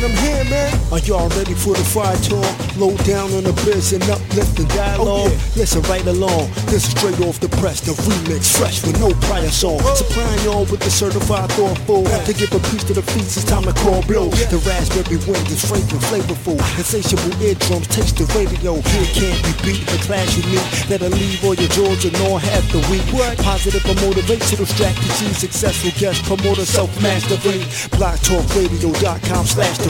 And I'm here, man. Are y'all ready for the fire talk? Low down on the biz and uplifting dialogue. Oh, Listen right along. This is straight off the press, the remix, fresh with no prior song. Supplying y'all with the certified thoughtful. To give a piece to the feast, it's time to call blow. The raspberry wind is fragrant, flavorful. Ah. Insatiable eardrums taste the radio. Here ah. can't be beat. The class unique that'll leave all your jaws and all half the week. Positive or motivational strategy. Successful guest promoter self mastery. BlogTalkRadio.com slash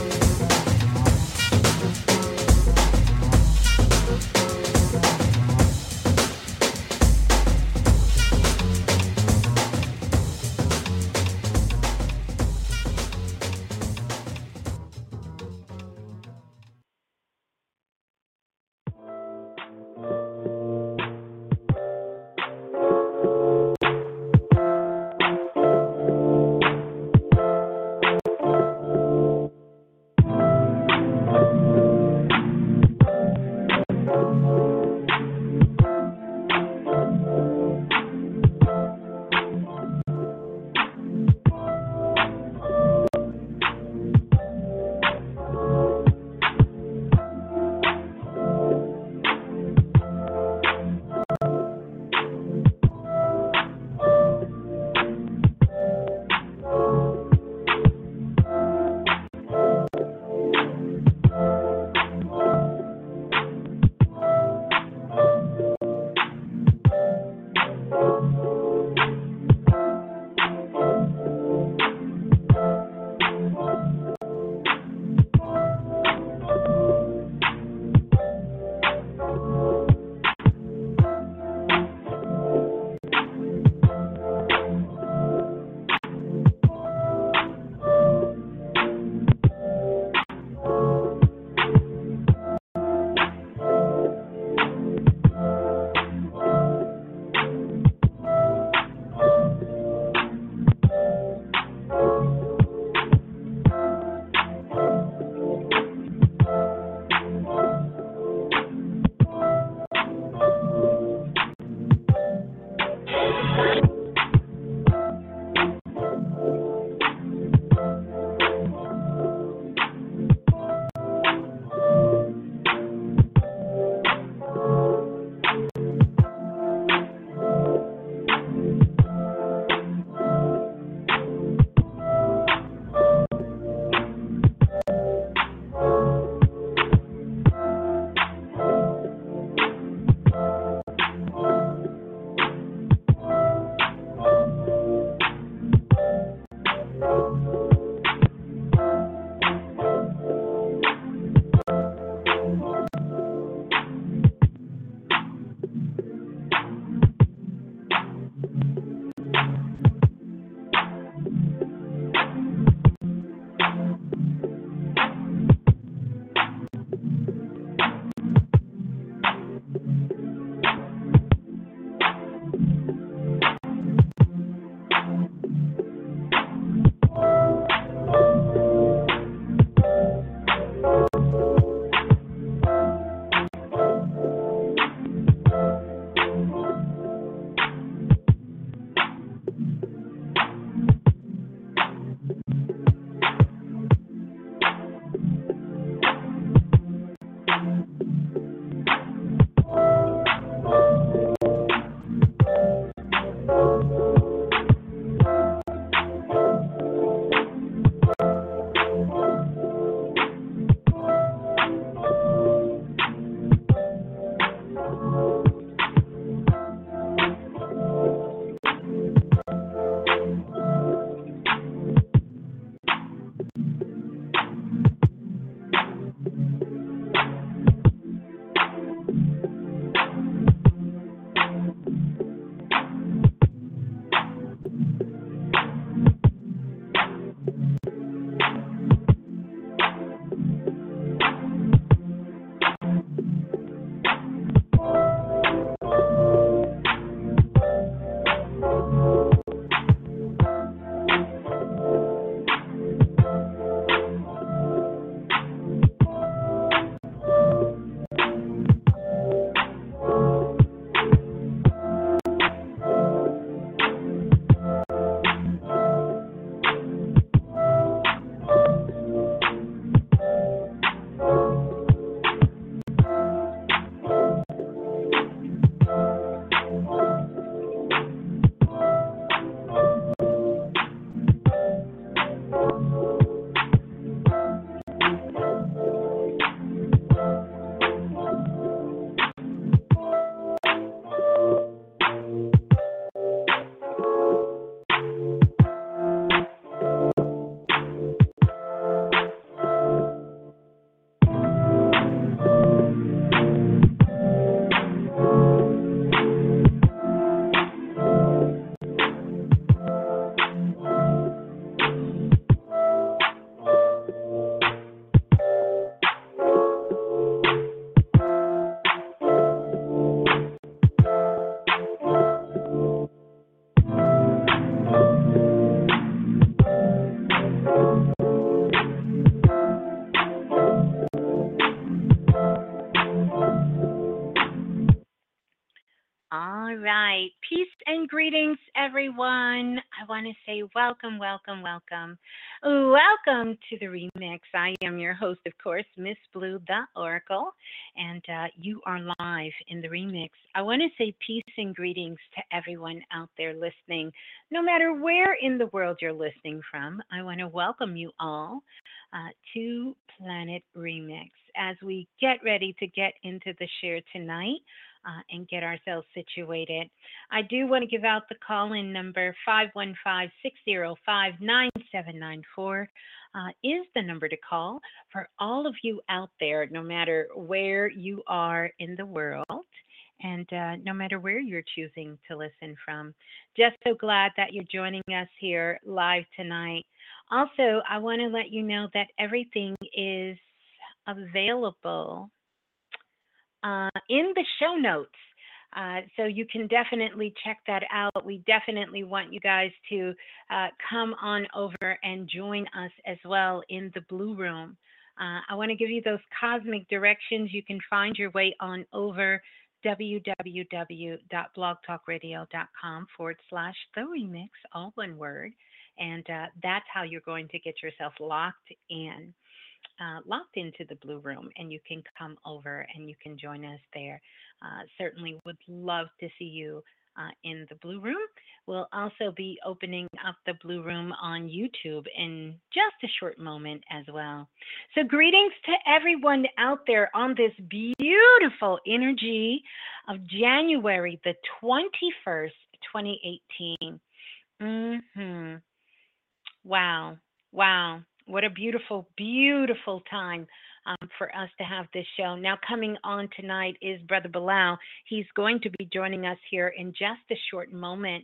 Greetings, everyone. I want to say welcome, welcome, welcome. Welcome to the remix. I am your host, of course, Miss Blue, the Oracle, and uh, you are live in the remix. I want to say peace and greetings to everyone out there listening, no matter where in the world you're listening from. I want to welcome you all uh, to Planet Remix as we get ready to get into the share tonight uh, and get ourselves situated. I do want to give out the call in number 515 605 9794. Uh, is the number to call for all of you out there, no matter where you are in the world and uh, no matter where you're choosing to listen from. Just so glad that you're joining us here live tonight. Also, I want to let you know that everything is available uh, in the show notes. Uh, so you can definitely check that out. We definitely want you guys to uh, come on over and join us as well in the Blue Room. Uh, I want to give you those cosmic directions. You can find your way on over www.blogtalkradio.com forward slash the remix, all one word. And uh, that's how you're going to get yourself locked in uh, locked into the Blue Room, and you can come over and you can join us there. Uh, certainly would love to see you uh, in the Blue Room. We'll also be opening up the Blue Room on YouTube in just a short moment as well. So, greetings to everyone out there on this beautiful energy of January the 21st, 2018. Mm-hmm. Wow. Wow. What a beautiful, beautiful time um, for us to have this show. Now, coming on tonight is Brother Balah. He's going to be joining us here in just a short moment.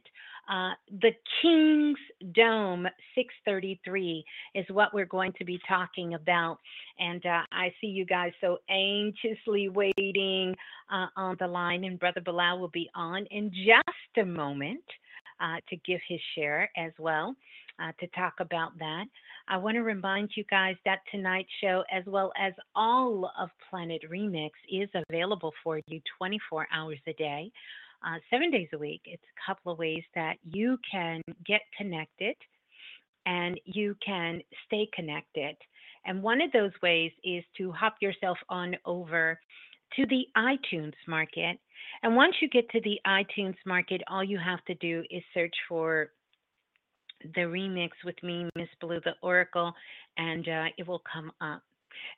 Uh, the King's Dome 633 is what we're going to be talking about. And uh, I see you guys so anxiously waiting uh, on the line, and Brother Balah will be on in just a moment uh, to give his share as well. Uh, to talk about that. I want to remind you guys that tonight's show, as well as all of Planet Remix, is available for you 24 hours a day, uh, seven days a week. It's a couple of ways that you can get connected and you can stay connected. And one of those ways is to hop yourself on over to the iTunes market. And once you get to the iTunes market, all you have to do is search for the remix with me, Miss Blue, the Oracle, and uh, it will come up.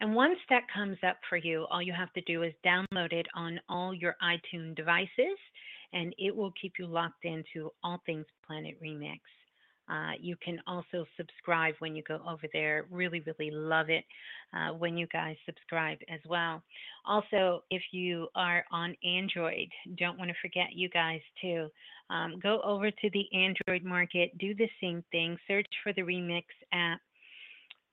And once that comes up for you, all you have to do is download it on all your iTunes devices, and it will keep you locked into all things Planet Remix. Uh, you can also subscribe when you go over there. Really, really love it uh, when you guys subscribe as well. Also, if you are on Android, don't want to forget you guys too. Um, go over to the Android market, do the same thing, search for the Remix app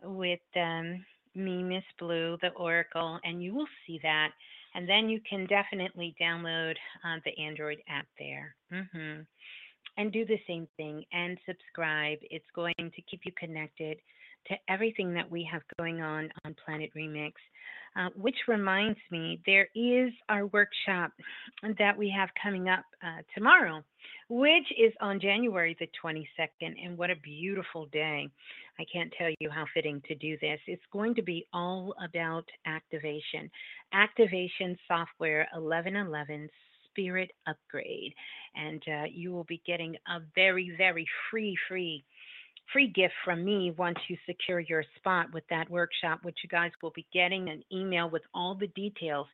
with um, me, Miss Blue, the Oracle, and you will see that. And then you can definitely download uh, the Android app there. Mm-hmm and do the same thing and subscribe. It's going to keep you connected to everything that we have going on on Planet Remix. Uh, which reminds me, there is our workshop that we have coming up uh, tomorrow, which is on January the 22nd. And what a beautiful day! I can't tell you how fitting to do this. It's going to be all about activation, activation software 1111 spirit upgrade. And uh, you will be getting a very, very free, free, free gift from me once you secure your spot with that workshop, which you guys will be getting an email with all the details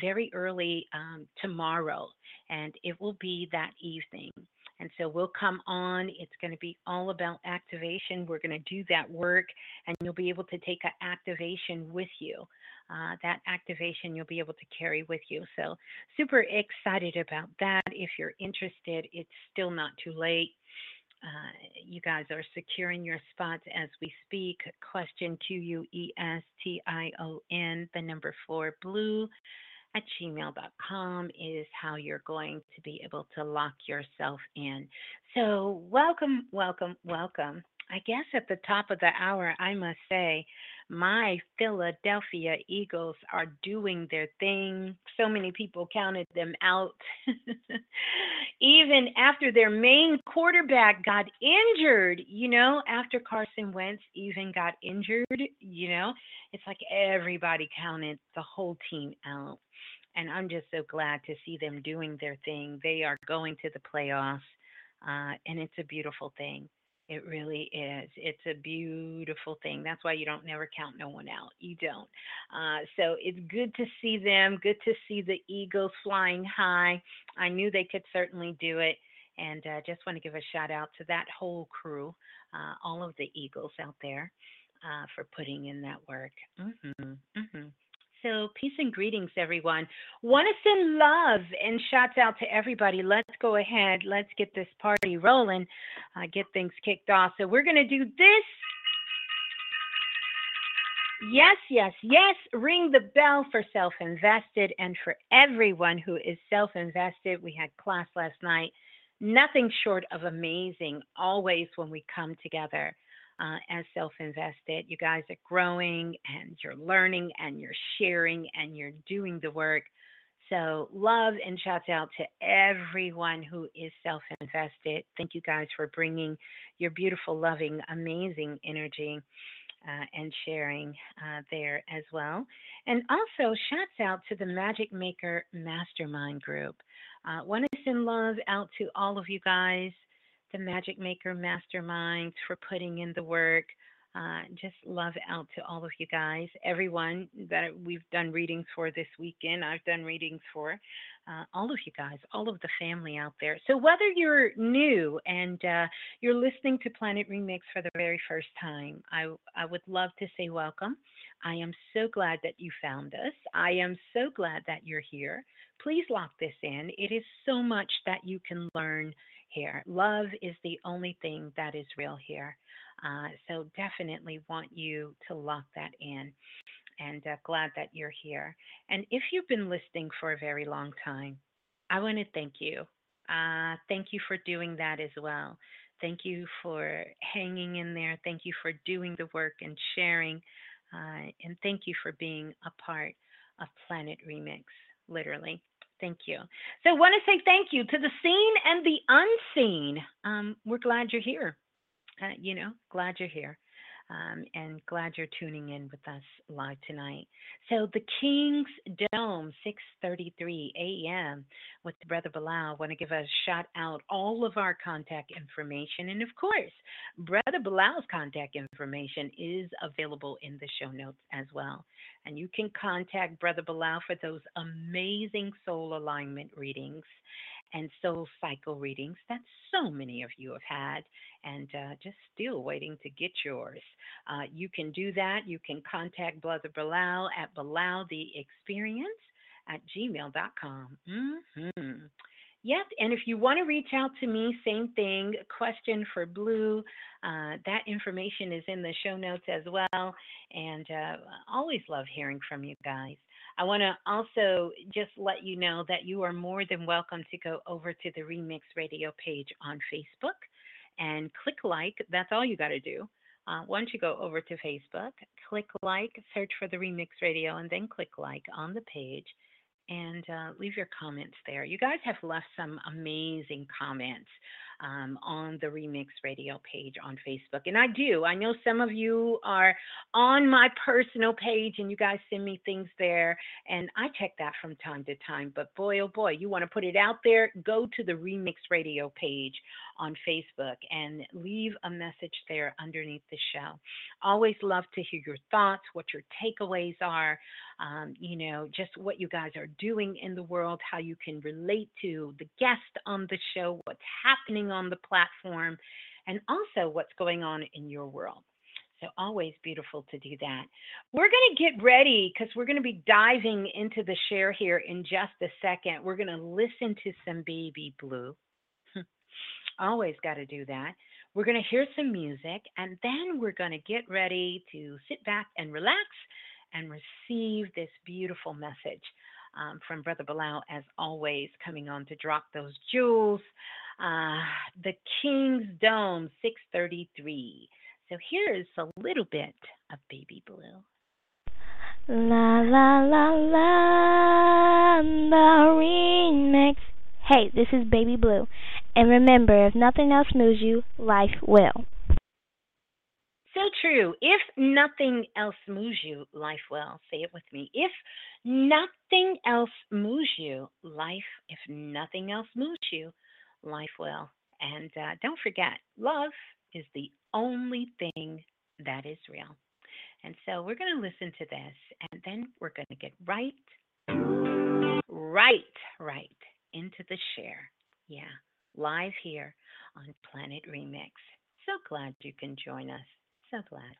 very early um, tomorrow. And it will be that evening. And so we'll come on. It's going to be all about activation. We're going to do that work, and you'll be able to take an activation with you uh, that activation you'll be able to carry with you. So, super excited about that. If you're interested, it's still not too late. Uh, you guys are securing your spots as we speak. Question to you, E S T I O N, the number four, blue at gmail.com is how you're going to be able to lock yourself in. So, welcome, welcome, welcome. I guess at the top of the hour, I must say, My Philadelphia Eagles are doing their thing. So many people counted them out. Even after their main quarterback got injured, you know, after Carson Wentz even got injured, you know, it's like everybody counted the whole team out. And I'm just so glad to see them doing their thing. They are going to the playoffs, uh, and it's a beautiful thing. It really is. It's a beautiful thing. That's why you don't never count no one out. You don't. Uh, so it's good to see them. Good to see the Eagles flying high. I knew they could certainly do it. And uh, just want to give a shout out to that whole crew, uh, all of the Eagles out there, uh, for putting in that work. Mm-hmm, mm-hmm. So, peace and greetings, everyone. Want to send love and shouts out to everybody. Let's go ahead. Let's get this party rolling, uh, get things kicked off. So, we're going to do this. Yes, yes, yes. Ring the bell for self invested and for everyone who is self invested. We had class last night. Nothing short of amazing, always when we come together uh, as self invested. You guys are growing and you're learning and you're sharing and you're doing the work. So, love and shouts out to everyone who is self invested. Thank you guys for bringing your beautiful, loving, amazing energy. Uh, and sharing uh, there as well. And also, shouts out to the Magic Maker Mastermind Group. Uh, Want to send love out to all of you guys the Magic Maker Mastermind for putting in the work. Uh, just love out to all of you guys, everyone that we've done readings for this weekend. I've done readings for uh, all of you guys, all of the family out there. So, whether you're new and uh, you're listening to Planet Remix for the very first time, I, I would love to say welcome. I am so glad that you found us. I am so glad that you're here. Please lock this in. It is so much that you can learn here. Love is the only thing that is real here. Uh, so definitely want you to lock that in and uh, glad that you're here. And if you've been listening for a very long time, I want to thank you. Uh, thank you for doing that as well. Thank you for hanging in there. Thank you for doing the work and sharing. Uh, and thank you for being a part of Planet Remix, literally. Thank you. So, I want to say thank you to the seen and the unseen. Um, we're glad you're here. Uh, you know, glad you're here um, and glad you're tuning in with us live tonight. So the King's Dome, 6:33 a.m. with Brother Balah. Want to give a shout out all of our contact information, and of course, Brother Balah's contact information is available in the show notes as well. And you can contact Brother Balah for those amazing soul alignment readings and soul cycle readings that so many of you have had and uh, just still waiting to get yours. Uh, you can do that. You can contact Brother Balah at Balah the Experience at gmail.com. Mm-hmm. Yep. And if you want to reach out to me, same thing, question for Blue. Uh, that information is in the show notes as well. And uh, always love hearing from you guys. I want to also just let you know that you are more than welcome to go over to the Remix Radio page on Facebook and click like. That's all you got to do. Uh, once you go over to Facebook, click like, search for the Remix Radio, and then click like on the page and uh, leave your comments there. You guys have left some amazing comments um, on the Remix Radio page on Facebook. And I do. I know some of you are on my personal page and you guys send me things there. And I check that from time to time. But boy, oh boy, you want to put it out there, go to the Remix Radio page on Facebook and leave a message there underneath the show. Always love to hear your thoughts, what your takeaways are, um, you know, just what you guys are doing in the world, how you can relate to the guest on the show, what's happening on the platform, and also what's going on in your world. So, always beautiful to do that. We're going to get ready because we're going to be diving into the share here in just a second. We're going to listen to some Baby Blue. always got to do that. We're going to hear some music and then we're going to get ready to sit back and relax and receive this beautiful message um, from Brother Balah, as always, coming on to drop those jewels. Uh, the King's Dome, 633. So here's a little bit of Baby Blue. La la la la, the remix. Hey, this is Baby Blue. And remember, if nothing else moves you, life will. So true. If nothing else moves you, life will. Say it with me. If nothing else moves you, life, if nothing else moves you, life will. And uh, don't forget, love is the only thing that is real. And so we're going to listen to this and then we're going to get right, right, right into the share. Yeah, live here on Planet Remix. So glad you can join us. So glad.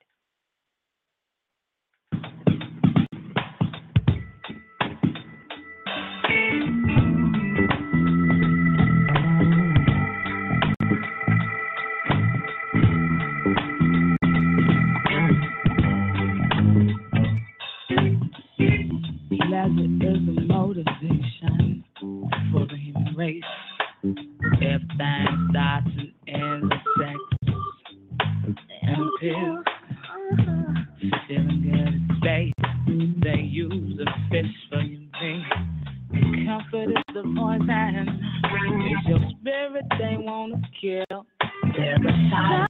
Race. Everything starts and ends pills. Feeling good space. They use a fish for you. Comfort is the poison. It's your spirit they wanna kill. Every time.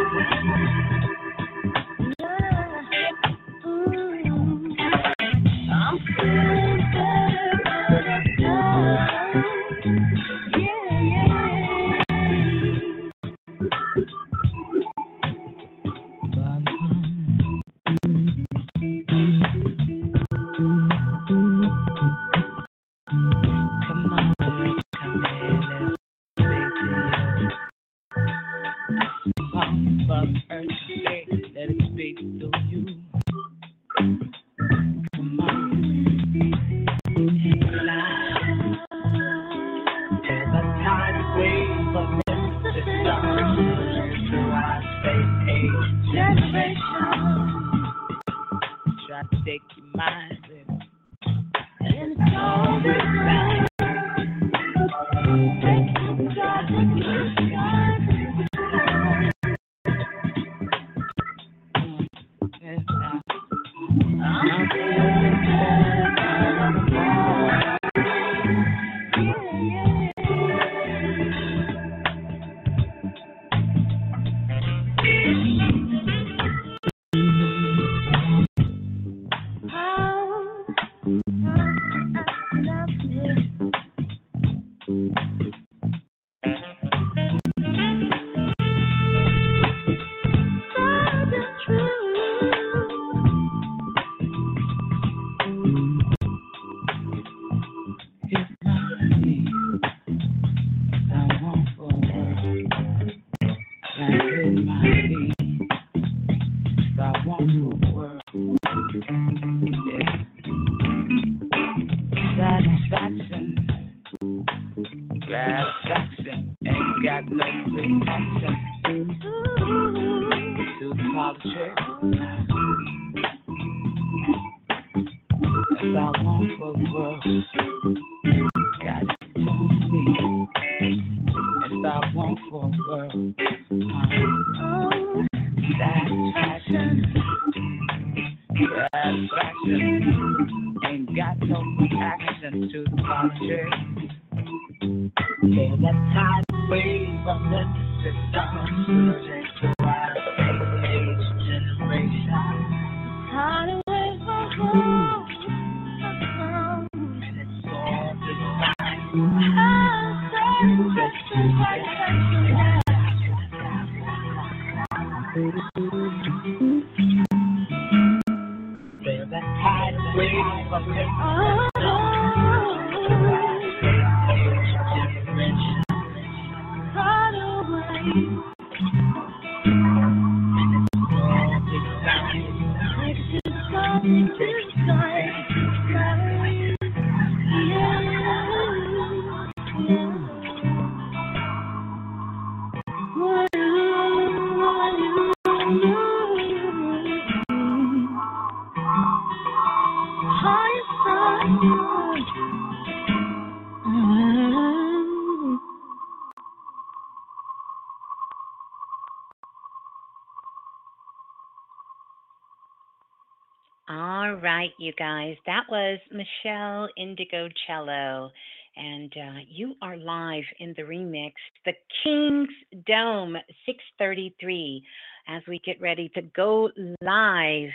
got no reaction to the politics. There's a tide wave All right, you guys. That was Michelle Indigo Cello. And uh, you are live in the remix, the King's Dome 633. As we get ready to go live,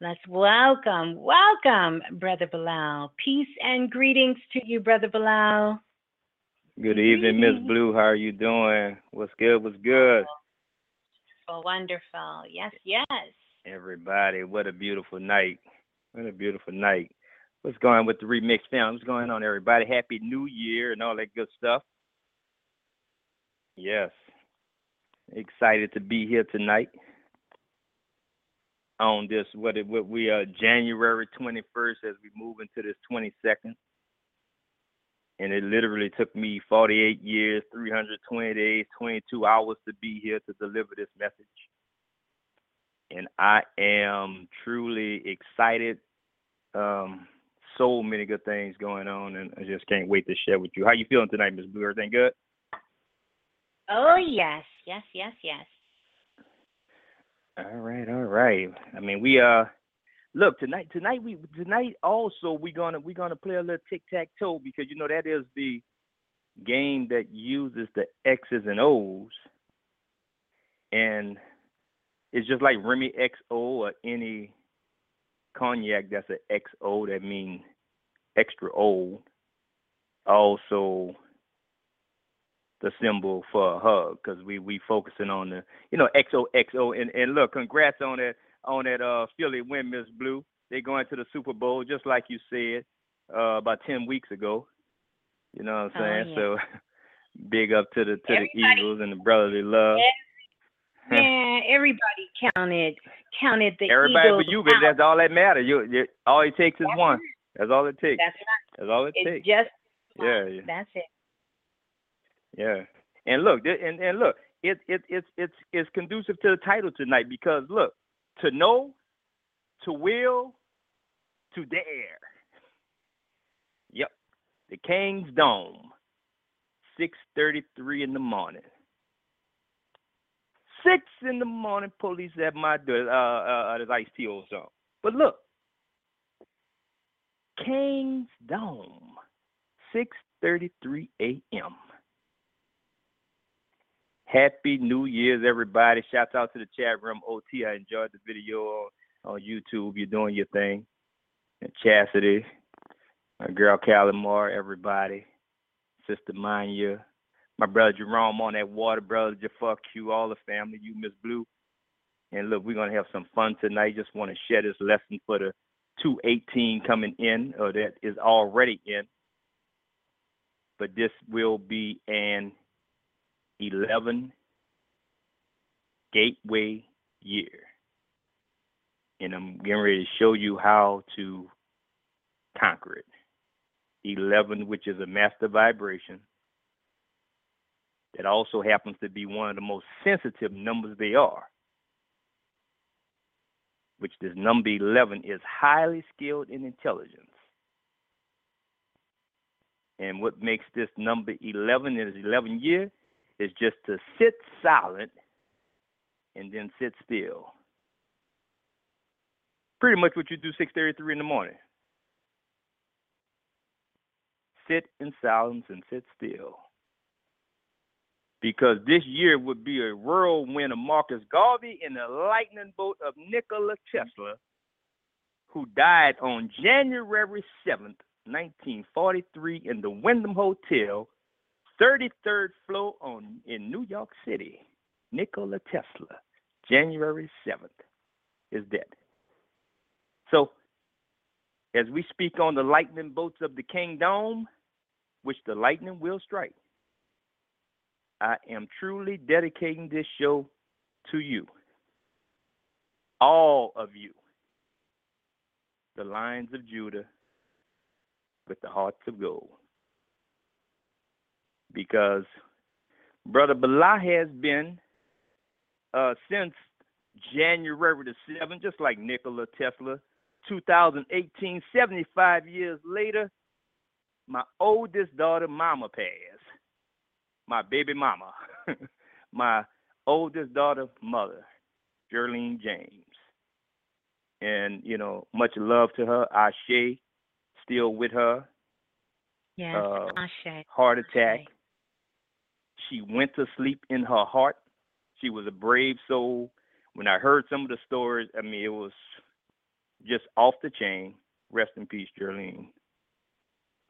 let's welcome, welcome, Brother Balah. Peace and greetings to you, Brother Balah. Good evening, Miss Blue. How are you doing? What's good? What's good? Oh, wonderful. Yes, yes. Everybody, what a beautiful night. What a beautiful night. What's going on with the remix fam? What's going on, everybody? Happy New Year and all that good stuff. Yes. Excited to be here tonight on this what it what we are January 21st as we move into this 22nd. And it literally took me 48 years, 320 days, 22 hours to be here to deliver this message and I am truly excited. Um, so many good things going on, and I just can't wait to share with you. How you feeling tonight, Miss Blue? Everything good? Oh yes, yes, yes, yes. All right, all right. I mean, we uh, look tonight. Tonight we tonight also we gonna we gonna play a little tic tac toe because you know that is the game that uses the X's and O's, and it's just like Remy XO or any cognac that's an XO that means extra old. Also, the symbol for a hug because we we focusing on the you know XOXO and and look, congrats on that on that uh Philly win, Miss Blue. They going to the Super Bowl just like you said uh about ten weeks ago. You know what I'm saying? Oh, yeah. So big up to the to Everybody- the Eagles and the brotherly love. Yeah, everybody counted counted the Everybody Eagles but you, but out. that's all that matters. You, you all it takes is That's one. That's all it takes. That's right. That's all it takes. just Yeah, yeah. that's it. Yeah, and look, and and look, it it it's it's it's conducive to the title tonight because look, to know, to will, to dare. Yep, the King's Dome, six thirty-three in the morning. Six in the morning, police at my door. Uh, uh, this Ice T song. But look, King's Dome, six thirty-three a.m. Happy New Year's, everybody. Shouts out to the chat room. OT, I enjoyed the video on, on YouTube. You're doing your thing. And Chastity, my girl Calamar, everybody. Sister Manya, my brother Jerome on that water, brother Jafar Q, all the family, you Miss Blue. And look, we're gonna have some fun tonight. Just want to share this lesson for the 218 coming in, or that is already in. But this will be an 11 gateway year. And I'm getting ready to show you how to conquer it. 11, which is a master vibration, that also happens to be one of the most sensitive numbers they are, which this number 11 is highly skilled in intelligence. And what makes this number 11 in its 11 year is just to sit silent and then sit still. Pretty much what you do 6:33 in the morning. Sit in silence and sit still. Because this year would be a whirlwind of Marcus Garvey and the lightning bolt of Nikola Tesla, who died on January 7th, 1943, in the Wyndham Hotel, 33rd floor on in New York City. Nikola Tesla, January 7th, is dead. So, as we speak on the lightning bolts of the kingdom, which the lightning will strike, I am truly dedicating this show to you, all of you, the lions of Judah with the hearts of gold. Because Brother Balah has been uh, since January the 7th, just like Nikola Tesla, 2018, 75 years later, my oldest daughter, Mama, passed. My baby mama, my oldest daughter, mother, Gerlene James. And, you know, much love to her. Ashe, still with her. Yes, Uh, Ashe. Heart attack. Ashe. She went to sleep in her heart. She was a brave soul. When I heard some of the stories, I mean, it was just off the chain. Rest in peace, Gerlene.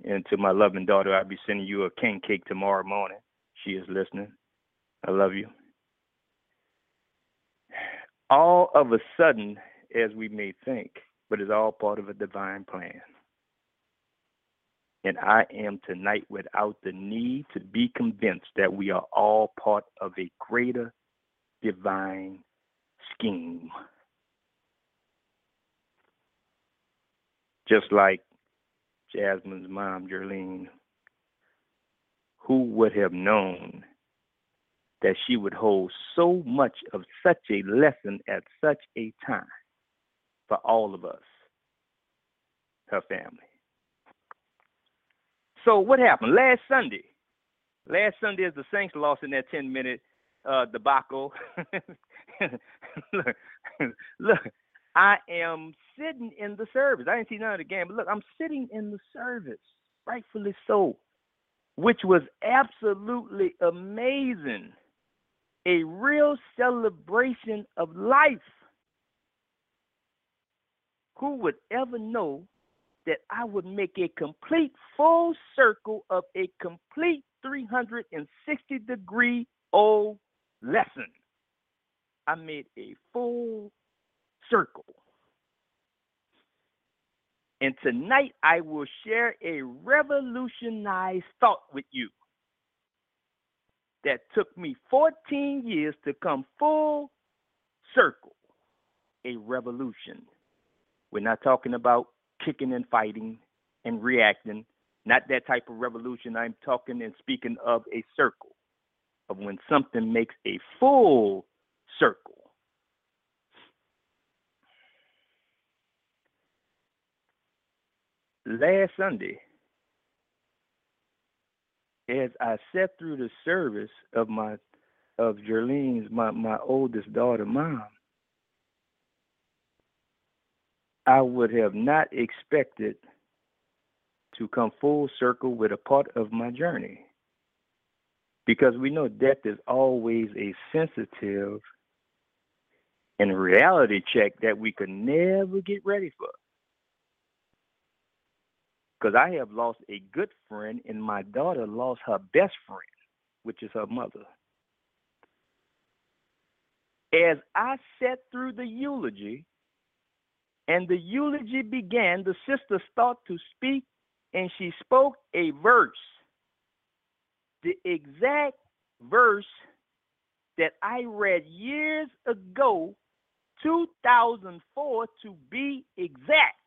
And to my loving daughter, I'll be sending you a king cake tomorrow morning. She is listening. I love you. All of a sudden, as we may think, but it's all part of a divine plan. And I am tonight without the need to be convinced that we are all part of a greater divine scheme. Just like Jasmine's mom, Jerlene, who would have known that she would hold so much of such a lesson at such a time for all of us, her family. So what happened last Sunday? Last Sunday is the Saints lost in that 10 minute uh, debacle. look, look, I am sitting in the service. I didn't see none of the game, but look, I'm sitting in the service, rightfully so, which was absolutely amazing. A real celebration of life. Who would ever know that I would make a complete full circle of a complete 360 degree old lesson? I made a full circle. And tonight I will share a revolutionized thought with you that took me 14 years to come full circle. A revolution. We're not talking about kicking and fighting and reacting, not that type of revolution. I'm talking and speaking of a circle, of when something makes a full circle. Last Sunday, as I sat through the service of my of Jerlene's my, my oldest daughter mom, I would have not expected to come full circle with a part of my journey. Because we know death is always a sensitive and reality check that we could never get ready for. Because I have lost a good friend, and my daughter lost her best friend, which is her mother. As I sat through the eulogy, and the eulogy began, the sister started to speak, and she spoke a verse. The exact verse that I read years ago, 2004 to be exact.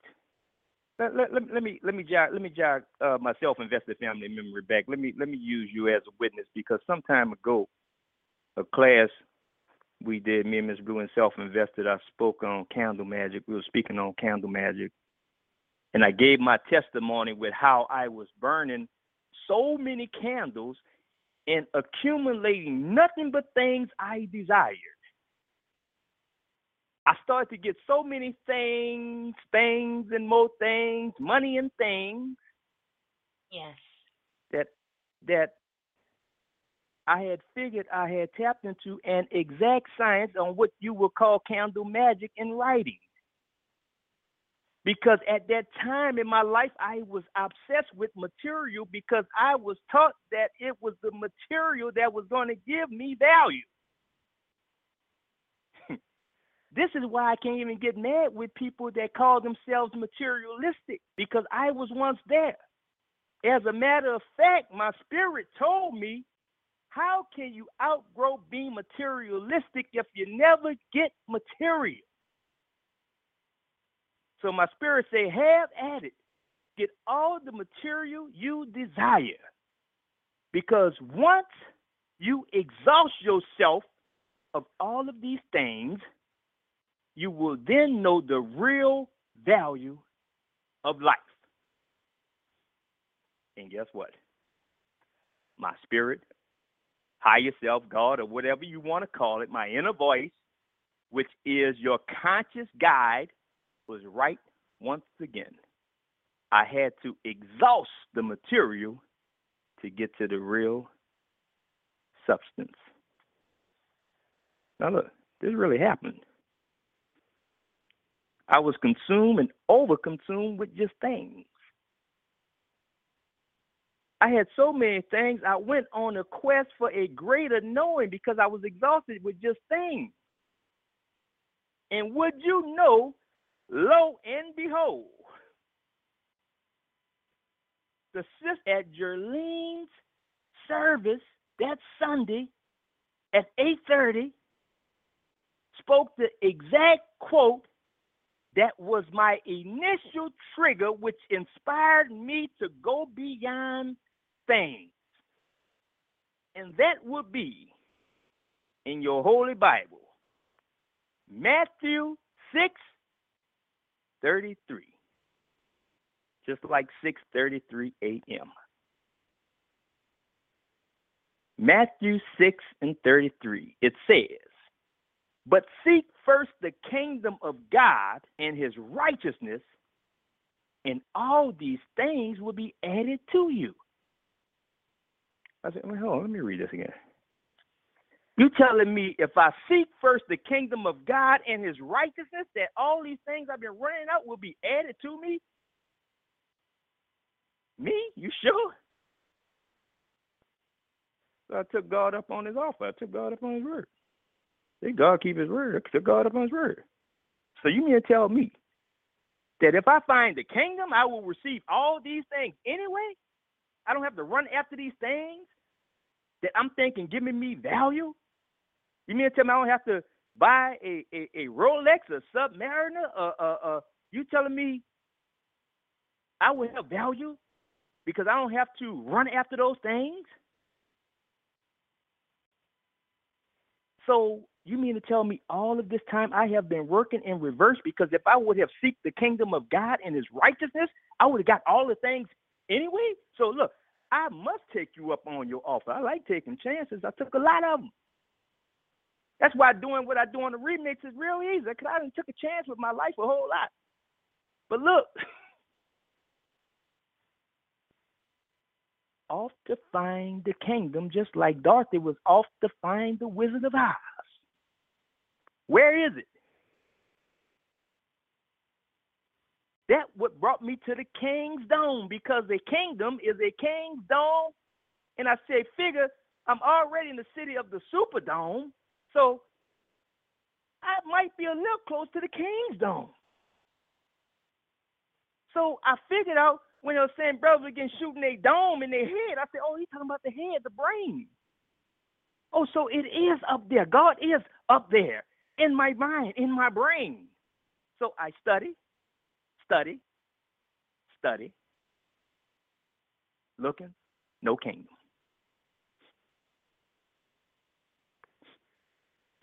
Let, let, let, me let me jog let me jog uh, my self-invested family memory back. Let me let me use you as a witness because some time ago, a class we did, me and Miss Blue and self-invested. I spoke on candle magic. We were speaking on candle magic, and I gave my testimony with how I was burning so many candles and accumulating nothing but things I desired. I started to get so many things, things and more things, money and things Yes. that that I had figured I had tapped into an exact science on what you would call candle magic in writing. Because at that time in my life, I was obsessed with material because I was taught that it was the material that was going to give me value. This is why I can't even get mad with people that call themselves materialistic because I was once there. As a matter of fact, my spirit told me, how can you outgrow being materialistic if you never get material? So my spirit say, have at it. Get all the material you desire. Because once you exhaust yourself of all of these things, you will then know the real value of life. And guess what? My spirit, higher self, God, or whatever you want to call it, my inner voice, which is your conscious guide, was right once again. I had to exhaust the material to get to the real substance. Now, look, this really happened. I was consumed and overconsumed with just things. I had so many things. I went on a quest for a greater knowing because I was exhausted with just things. And would you know, lo and behold, the sister at Jerlene's service that Sunday at 8:30 spoke the exact quote that was my initial trigger, which inspired me to go beyond things. And that would be in your Holy Bible, Matthew 6 33. Just like 6:33 a.m. Matthew 6 and 33. It says, But seek first the kingdom of God and his righteousness, and all these things will be added to you. I said, well, hold on, let me read this again. You telling me if I seek first the kingdom of God and his righteousness, that all these things I've been running out will be added to me? Me? You sure? So I took God up on his offer. I took God up on his word. Did God keep his word? Took God up on his word. So you mean to tell me that if I find the kingdom, I will receive all these things anyway? I don't have to run after these things that I'm thinking giving me value? You mean to tell me I don't have to buy a, a, a Rolex, a Submariner? Uh, uh, uh, you telling me I will have value because I don't have to run after those things? So you mean to tell me all of this time I have been working in reverse because if I would have seek the kingdom of God and his righteousness, I would have got all the things anyway. So look, I must take you up on your offer. I like taking chances. I took a lot of them. That's why doing what I do on the remix is real easy because I took a chance with my life a whole lot. But look, off to find the kingdom, just like Dorothy was off to find the Wizard of Oz. Where is it? That what brought me to the king's dome because the kingdom is a king's dome. And I say, figure, I'm already in the city of the Superdome, so I might be a little close to the king's dome. So I figured out when they were saying brothers again shooting a dome in their head, I said, oh, he's talking about the head, the brain. Oh, so it is up there. God is up there in my mind, in my brain. So I study, study, study, looking, no kingdom.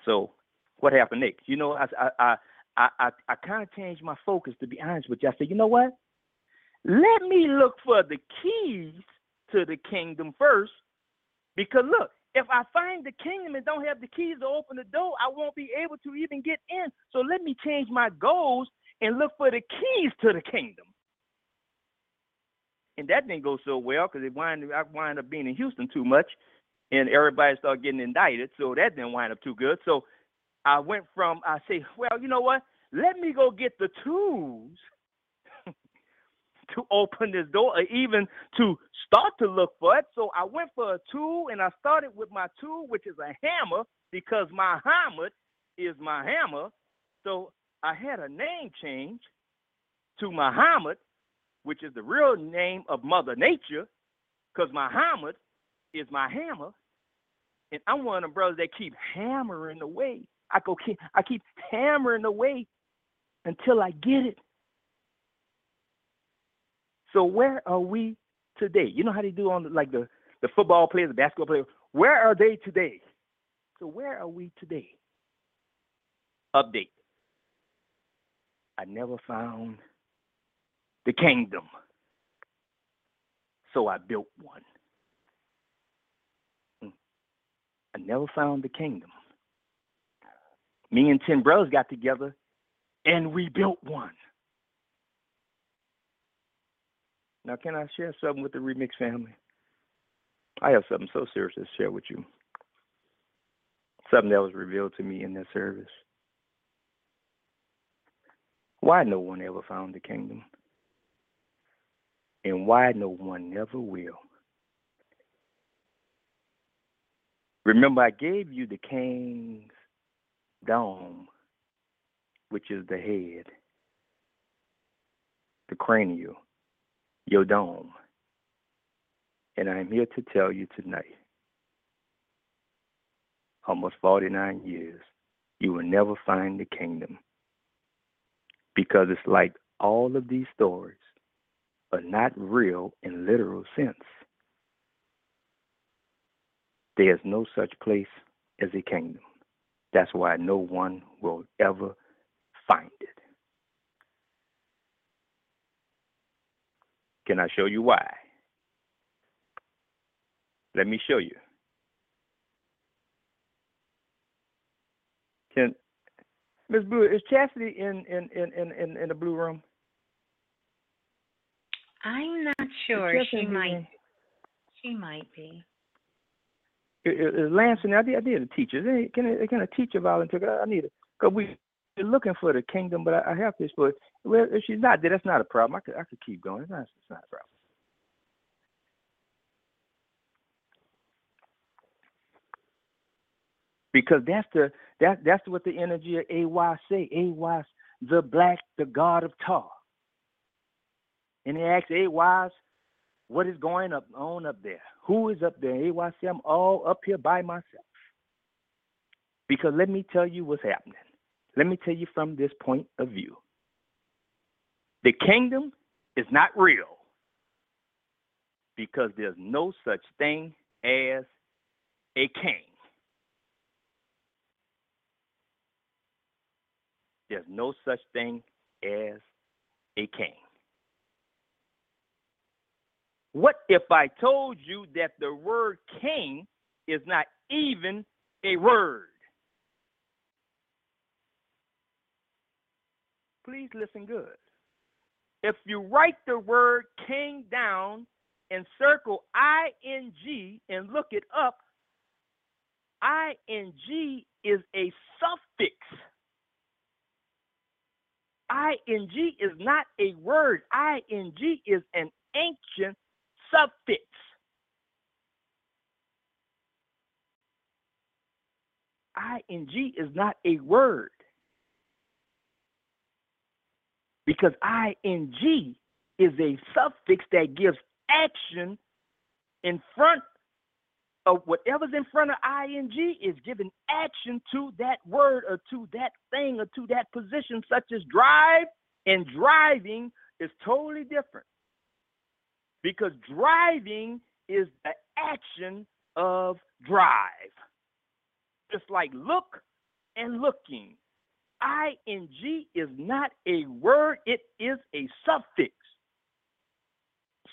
So what happened next? You know, I I I I, I kind of changed my focus to be honest with you. I said, you know what? Let me look for the keys to the kingdom first, because look, if I find the kingdom and don't have the keys to open the door, I won't be able to even get in. So let me change my goals and look for the keys to the kingdom. And that didn't go so well because it wind I wind up being in Houston too much. and everybody started getting indicted. So that didn't wind up too good. So I went from I say, well, you know what? Let me go get the tools to open this door, or even to start to look for it. So I went for a tool, and I started with my tool, which is a hammer, because my Muhammad is my hammer. So I had a name change to Muhammad, which is the real name of Mother Nature, because Muhammad is my hammer. And I'm one of them brothers that keep hammering away. I go keep I keep hammering away until I get it. So where are we today? You know how they do on like the, the football players, the basketball players. Where are they today? So where are we today? Update. I never found the kingdom. So I built one. Hmm. I never found the kingdom. Me and 10 brothers got together and we built one. Now, can I share something with the Remix family? I have something so serious to share with you. Something that was revealed to me in this service. Why no one ever found the kingdom? And why no one never will? Remember, I gave you the king's dome, which is the head, the cranial, your dome. And I'm here to tell you tonight, almost 49 years, you will never find the kingdom because it's like all of these stories are not real in literal sense. There's no such place as a kingdom. That's why no one will ever find it. Can I show you why? Let me show you. Can Miss Blue is Chastity in in in in in, in the blue room? I'm not sure. She might. in- She might be. Is is Lance I need, I need a teacher. Can a, can a teacher volunteer? I need it because we we're looking for the kingdom, but I, I have this. But well, if she's not there, that's not a problem. I could I could keep going. It's not, it's not a problem. Because that's the that that's what the energy of AY say. AY, the black, the god of Tar. And he ask AY's, what is going up on up there? Who is up there? AY say, I'm all up here by myself. Because let me tell you what's happening. Let me tell you from this point of view. The kingdom is not real because there's no such thing as a king. There's no such thing as a king. What if I told you that the word king is not even a word? Please listen good. If you write the word king down and circle ing and look it up, ing is a suffix. ing is not a word. ing is an ancient suffix. ing is not a word because ing is a suffix that gives action in front of whatever's in front of ing is giving action to that word or to that thing or to that position, such as drive and driving is totally different because driving is the action of drive. Just like look and looking. Ing is not a word, it is a suffix.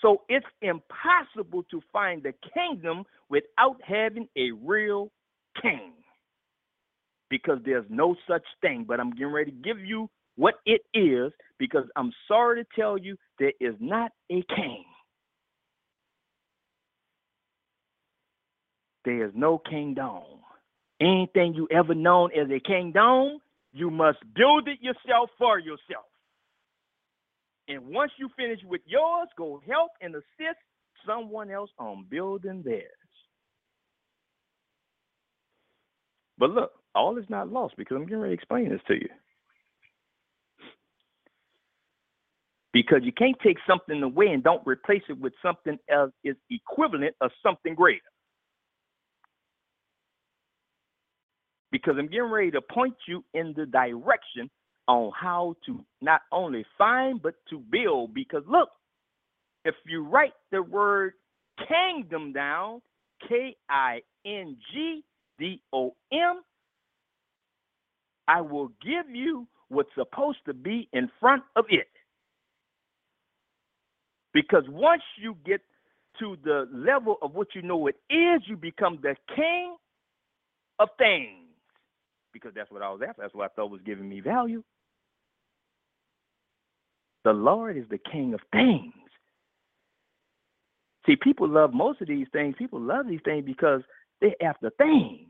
So it's impossible to find the kingdom without having a real king. Because there's no such thing. But I'm getting ready to give you what it is because I'm sorry to tell you there is not a king. There's no kingdom. Anything you ever known as a kingdom, you must build it yourself for yourself. And once you finish with yours, go help and assist someone else on building theirs. But look, all is not lost because I'm getting ready to explain this to you. Because you can't take something away and don't replace it with something else is equivalent of something greater. Because I'm getting ready to point you in the direction on how to not only find but to build. Because look, if you write the word kingdom down, K I N G D O M, I will give you what's supposed to be in front of it. Because once you get to the level of what you know it is, you become the king of things. Because that's what I was after. That's what I thought was giving me value. The Lord is the king of things. See, people love most of these things. People love these things because they're after things.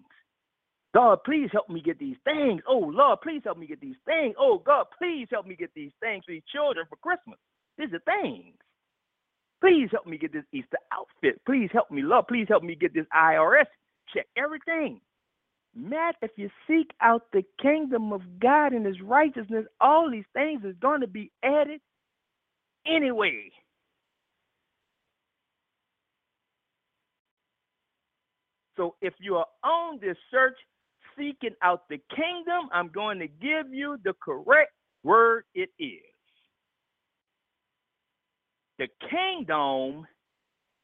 God, please help me get these things. Oh, Lord, please help me get these things. Oh, God, please help me get these things for these children for Christmas. These are things. Please help me get this Easter outfit. Please help me, Lord. Please help me get this IRS check. Everything. Matt, if you seek out the kingdom of God and his righteousness, all these things is going to be added anyway. So if you are on this search seeking out the kingdom, I'm going to give you the correct word it is. The kingdom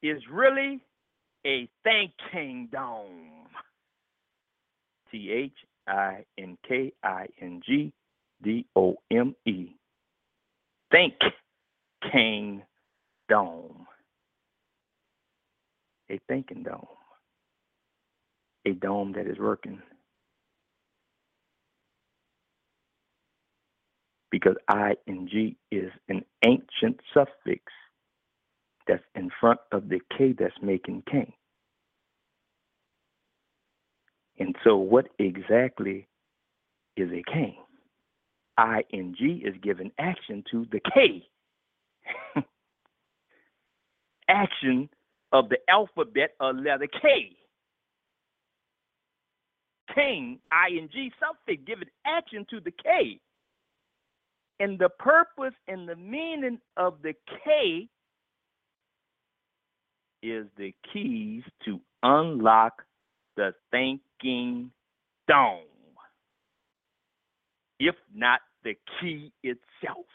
is really a thinking dome. T H I N K I N G D O M E. Think King Dome. A thinking dome. A dome that is working. Because ing is an ancient suffix that's in front of the K that's making king. And so, what exactly is a king? ing is giving action to the K. action of the alphabet of letter K. King, ing suffix, giving action to the K. And the purpose and the meaning of the K is the keys to unlock the thinking dome, if not the key itself.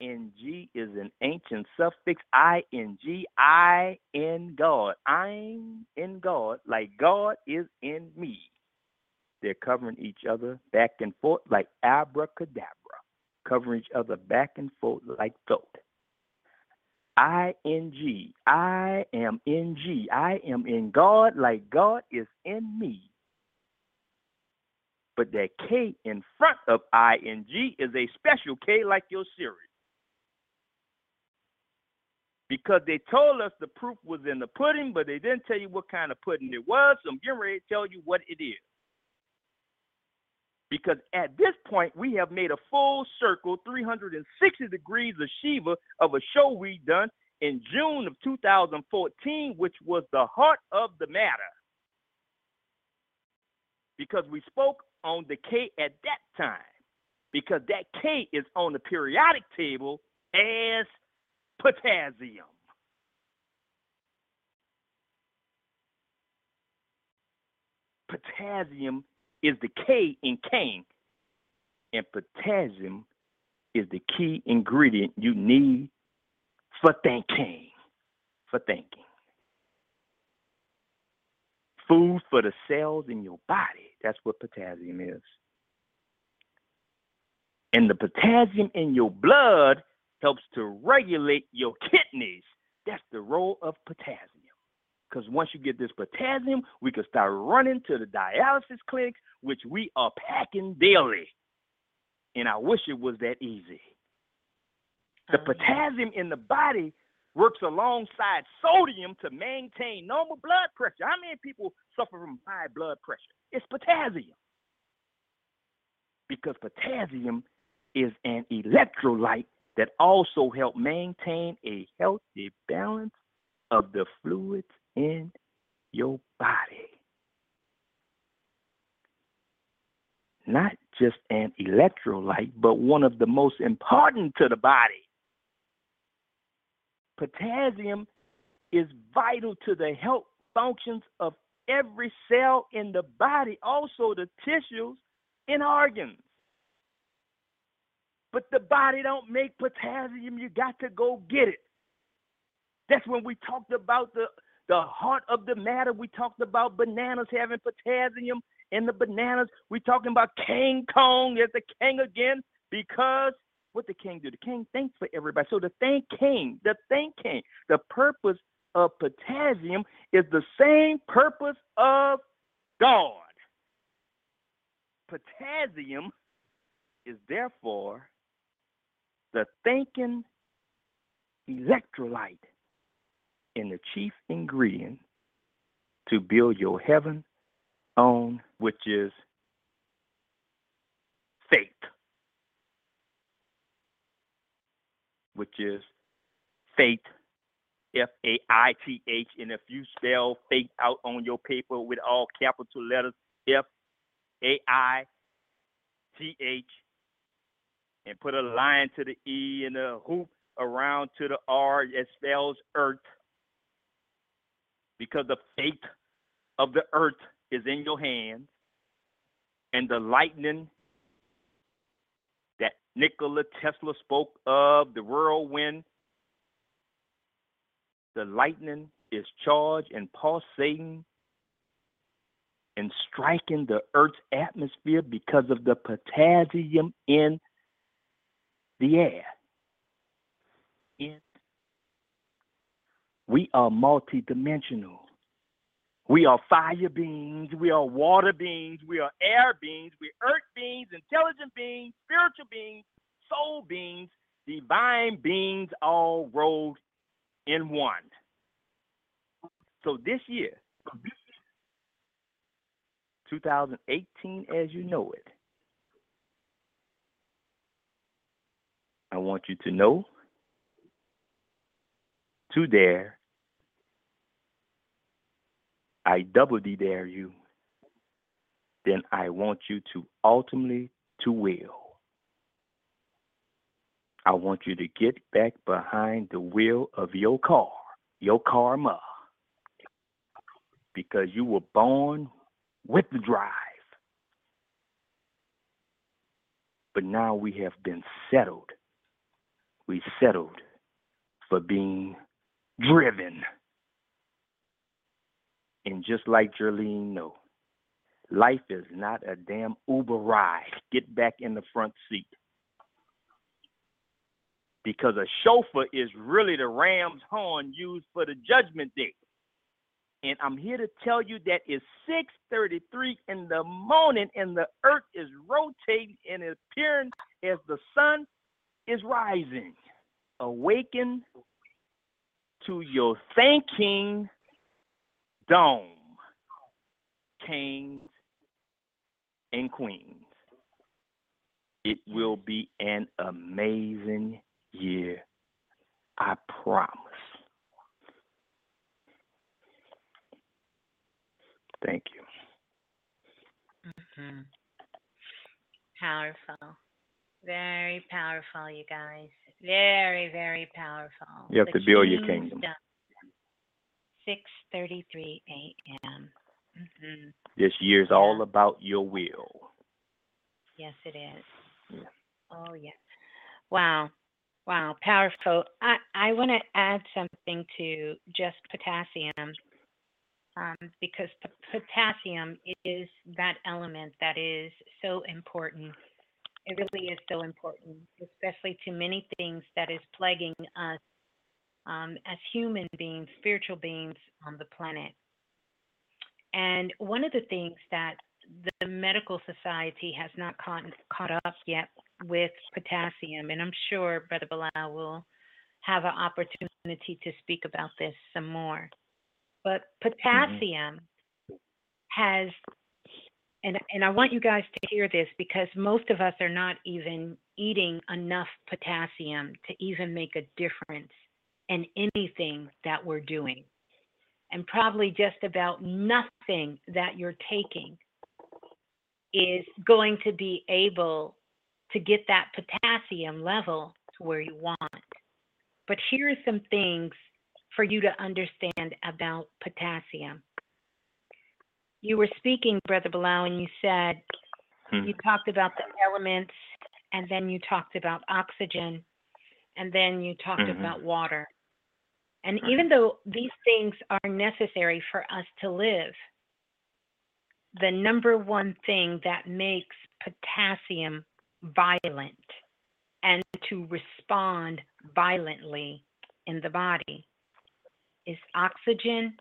NG is an ancient suffix, ing, I in God. I'm in God, like God is in me. They're covering each other back and forth like abracadabra, covering each other back and forth like throat. I N G. I am in G. I am in God like God is in me. But that K in front of I N G is a special K like your Siri. Because they told us the proof was in the pudding, but they didn't tell you what kind of pudding it was. So I'm getting ready to tell you what it is. Because at this point, we have made a full circle, 360 degrees of Shiva of a show we done in June of 2014, which was the heart of the matter. Because we spoke on the K at that time, because that K is on the periodic table as potassium. Potassium is the K in cane, and potassium is the key ingredient you need for thinking. For thinking. Food for the cells in your body. That's what potassium is. And the potassium in your blood helps to regulate your kidneys. That's the role of potassium. Because once you get this potassium, we can start running to the dialysis clinics, which we are packing daily. And I wish it was that easy. The oh, potassium in the body works alongside sodium to maintain normal blood pressure. How many people suffer from high blood pressure? It's potassium. Because potassium is an electrolyte that also help maintain a healthy balance of the fluids in your body. Not just an electrolyte, but one of the most important to the body. Potassium is vital to the health functions of every cell in the body, also the tissues and organs. But the body don't make potassium. You got to go get it. That's when we talked about the the heart of the matter. We talked about bananas having potassium in the bananas. We're talking about King Kong. as the king again because what the king do? The king thanks for everybody. So the thank king, the thank king, the purpose of potassium is the same purpose of God. Potassium is therefore the thinking electrolyte and the chief ingredient to build your heaven on, which is faith, which is faith, F A I T H. And if you spell faith out on your paper with all capital letters, F A I T H, and put a line to the E and a hoop around to the R, it spells earth because the fate of the earth is in your hands, and the lightning that Nikola Tesla spoke of, the whirlwind, the lightning is charged and pulsating and striking the earth's atmosphere because of the potassium in the air. In we are multidimensional. We are fire beings, we are water beings, we are air beings, we are earth beings, intelligent beings, spiritual beings, soul beings, divine beings, all rolled in one. So this year, 2018, as you know it, I want you to know, to dare, I double D dare you, then I want you to ultimately to will. I want you to get back behind the wheel of your car, your karma, because you were born with the drive. But now we have been settled. We settled for being driven. And just like Jerlene know, life is not a damn Uber ride. Get back in the front seat. Because a chauffeur is really the ram's horn used for the judgment day. And I'm here to tell you that it's 6:33 in the morning and the earth is rotating and appearing as the sun is rising. Awaken to your thinking dome, kings and queens. It will be an amazing year. I promise. Thank you. Mm-hmm. Powerful. Very powerful, you guys. Very, very powerful. You have The to build your kingdom. done. 6:33 a.m. hmm This is all about your will. Yes, it is. Yeah. Oh, yes. Wow. Wow. Powerful. I, I want to add something to just potassium um, because p- potassium is that element that is so important. It really is so important, especially to many things that is plaguing us um, as human beings, spiritual beings on the planet. And one of the things that the medical society has not caught, caught up yet with potassium, and I'm sure Brother Balah will have an opportunity to speak about this some more. But potassium has, and, and I want you guys to hear this because most of us are not even eating enough potassium to even make a difference in anything that we're doing. And probably just about nothing that you're taking is going to be able to get that potassium level to where you want. But here are some things for you to understand about potassium. You were speaking, Brother Balah, and you said Hmm. you talked about the elements, and then you talked about oxygen, and then you talked Mhm. about water. And even though these things are necessary for us to live, the number one thing that makes potassium violent and to respond violently in the body is oxygen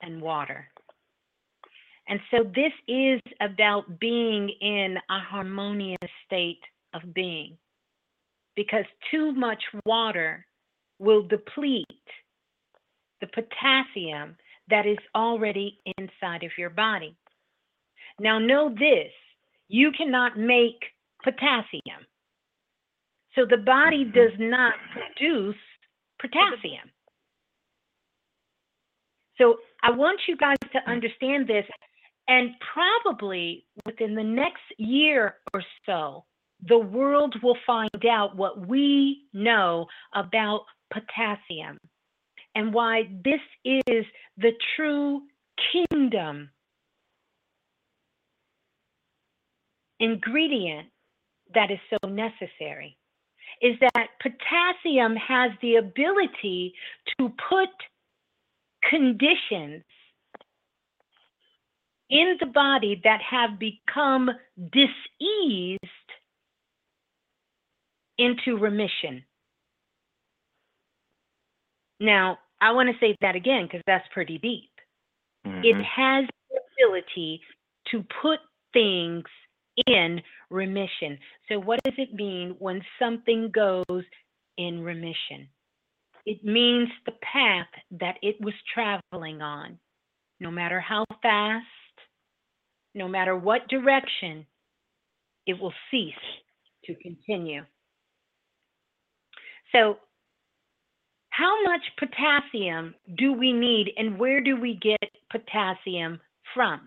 and water. And so this is about being in a harmonious state of being because too much water will deplete the potassium that is already inside of your body. Now, know this you cannot make potassium. So the body mm-hmm. does not produce potassium. So I want you guys to mm. understand this. And probably within the next year or so, the world will find out what we know about potassium and why this is the true kingdom ingredient that is so necessary is that potassium has the ability to put conditions in the body that have become diseased into remission. Now, I want to say that again because that's pretty deep. It Mhm. has the ability to put things in remission. So, what does it mean when something goes in remission? It means the path that it was traveling on, no matter how fast, no matter what direction, it will cease to continue. So, how much potassium do we need and where do we get potassium from?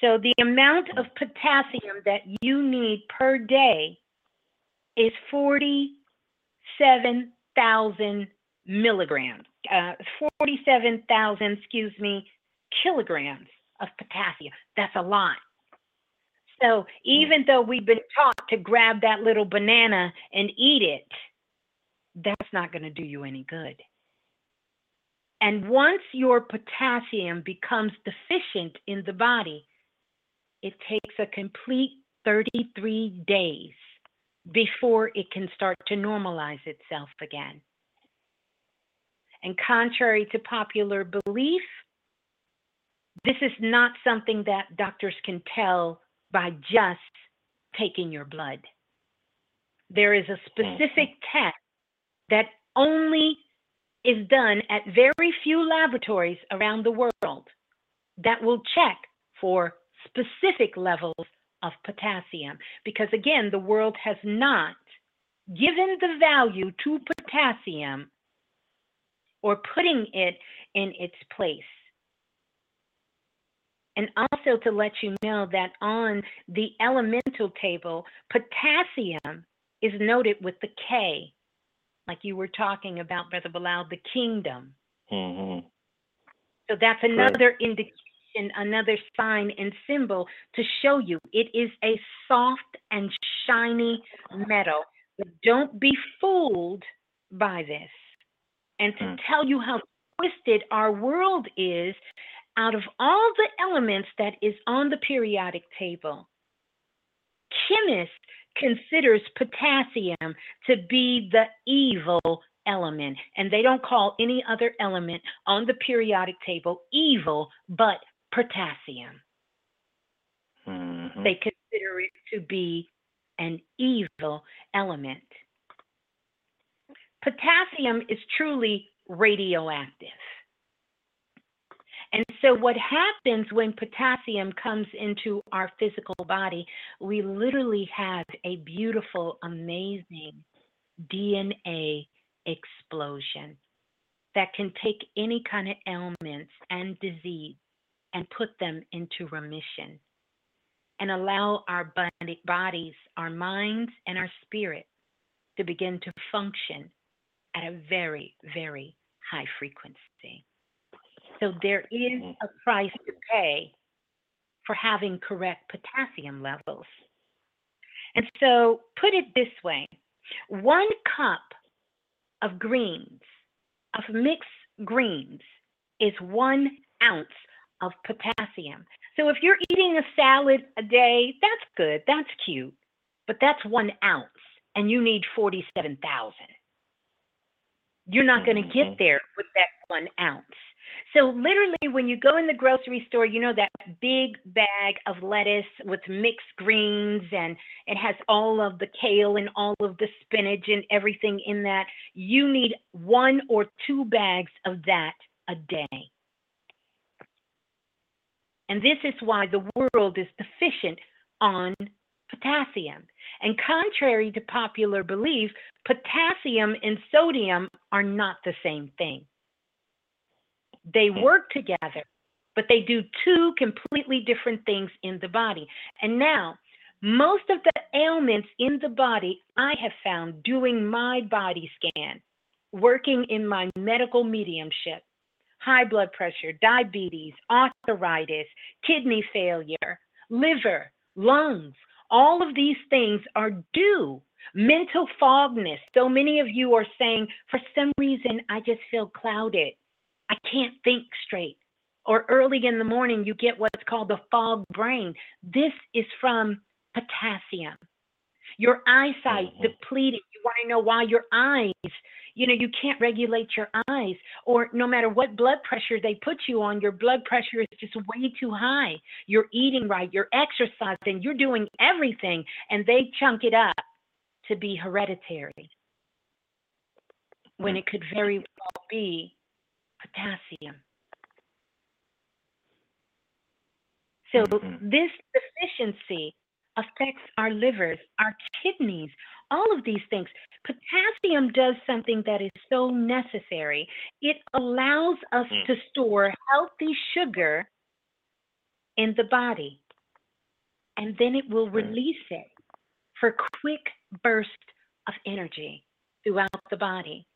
So, the amount of potassium that you need per day is 47,000 milligrams, uh, 47,000, excuse me, kilograms of potassium. That's a lot. So, even though we've been taught to grab that little banana and eat it, that's not going to do you any good. And once your potassium becomes deficient in the body, it takes a complete 33 days before it can start to normalize itself again. And contrary to popular belief, this is not something that doctors can tell by just taking your blood. There is a mm-hmm. specific test that only is done at very few laboratories around the world that will check for specific levels of potassium. Because again, the world has not given the value to potassium or putting it in its place. And also to let you know that on the elemental table, potassium is noted with the K, like you were talking about, Brother Balah, the kingdom. Mhm. So that's another indication, another sign and symbol to show you it is a soft and shiny metal. But don't be fooled by this. And to Mm. tell you how twisted our world is, out of all the elements that is on the periodic table, chemist considers potassium to be the evil element and they don't call any other element on the periodic table evil but potassium Mhm. they consider it to be an evil element potassium is truly radioactive. And so, what happens when potassium comes into our physical body, we literally have a beautiful, amazing DNA explosion that can take any kind of ailments and disease and put them into remission and allow our bodies, our minds, and our spirit to begin to function at a very, very high frequency. So there is a price to pay for having correct potassium levels. And so put it this way one cup of greens, of mixed greens, is one ounce of potassium. So if you're eating a salad a day, that's good, that's cute, but that's one ounce and you need 47,000. You're not going to get Mhm. there with that one ounce. So literally, when you go in the grocery store, you know that big bag of lettuce with mixed greens, and it has all of the kale and all of the spinach and everything in that. You need one or two bags of that a day. And this is why the world is deficient on potassium. And contrary to popular belief, potassium and sodium are not the same thing. They hmm. work together, but they do two completely different things in the body. And now, most of the ailments in the body I have found doing my body scan, working in my medical mediumship, high blood pressure, diabetes, arthritis, kidney failure, liver, lungs, all of these things are due. Mental fogness. So many of you are saying, for some reason, I just feel clouded. I can't think straight. Or early in the morning, you get what's called the fog brain. This is from potassium. Your eyesight Mhm. depleted. You want to know why your eyes, you know, you can't regulate your eyes. Or no matter what blood pressure they put you on, your blood pressure is just way too high. You're eating right, you're exercising, you're doing everything, and they chunk it up to be hereditary when it could very well be potassium. So Mhm. this deficiency affects our livers, our kidneys, all of these things. Potassium does something that is so necessary. It allows us Mm. to store healthy sugar in the body, and then it will Mm. release it for quick burst of energy throughout the body.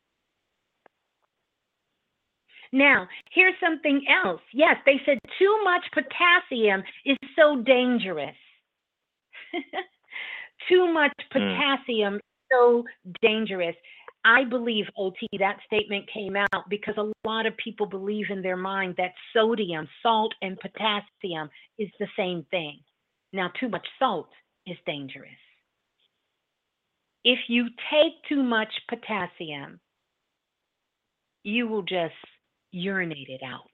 Now, here's something else. Yes, they said too much potassium is so dangerous. too much hmm. potassium is so dangerous. I believe, OT, that statement came out because a lot of people believe in their mind that sodium, salt, and potassium is the same thing. Now, too much salt is dangerous. If you take too much potassium, you will just urinate it out.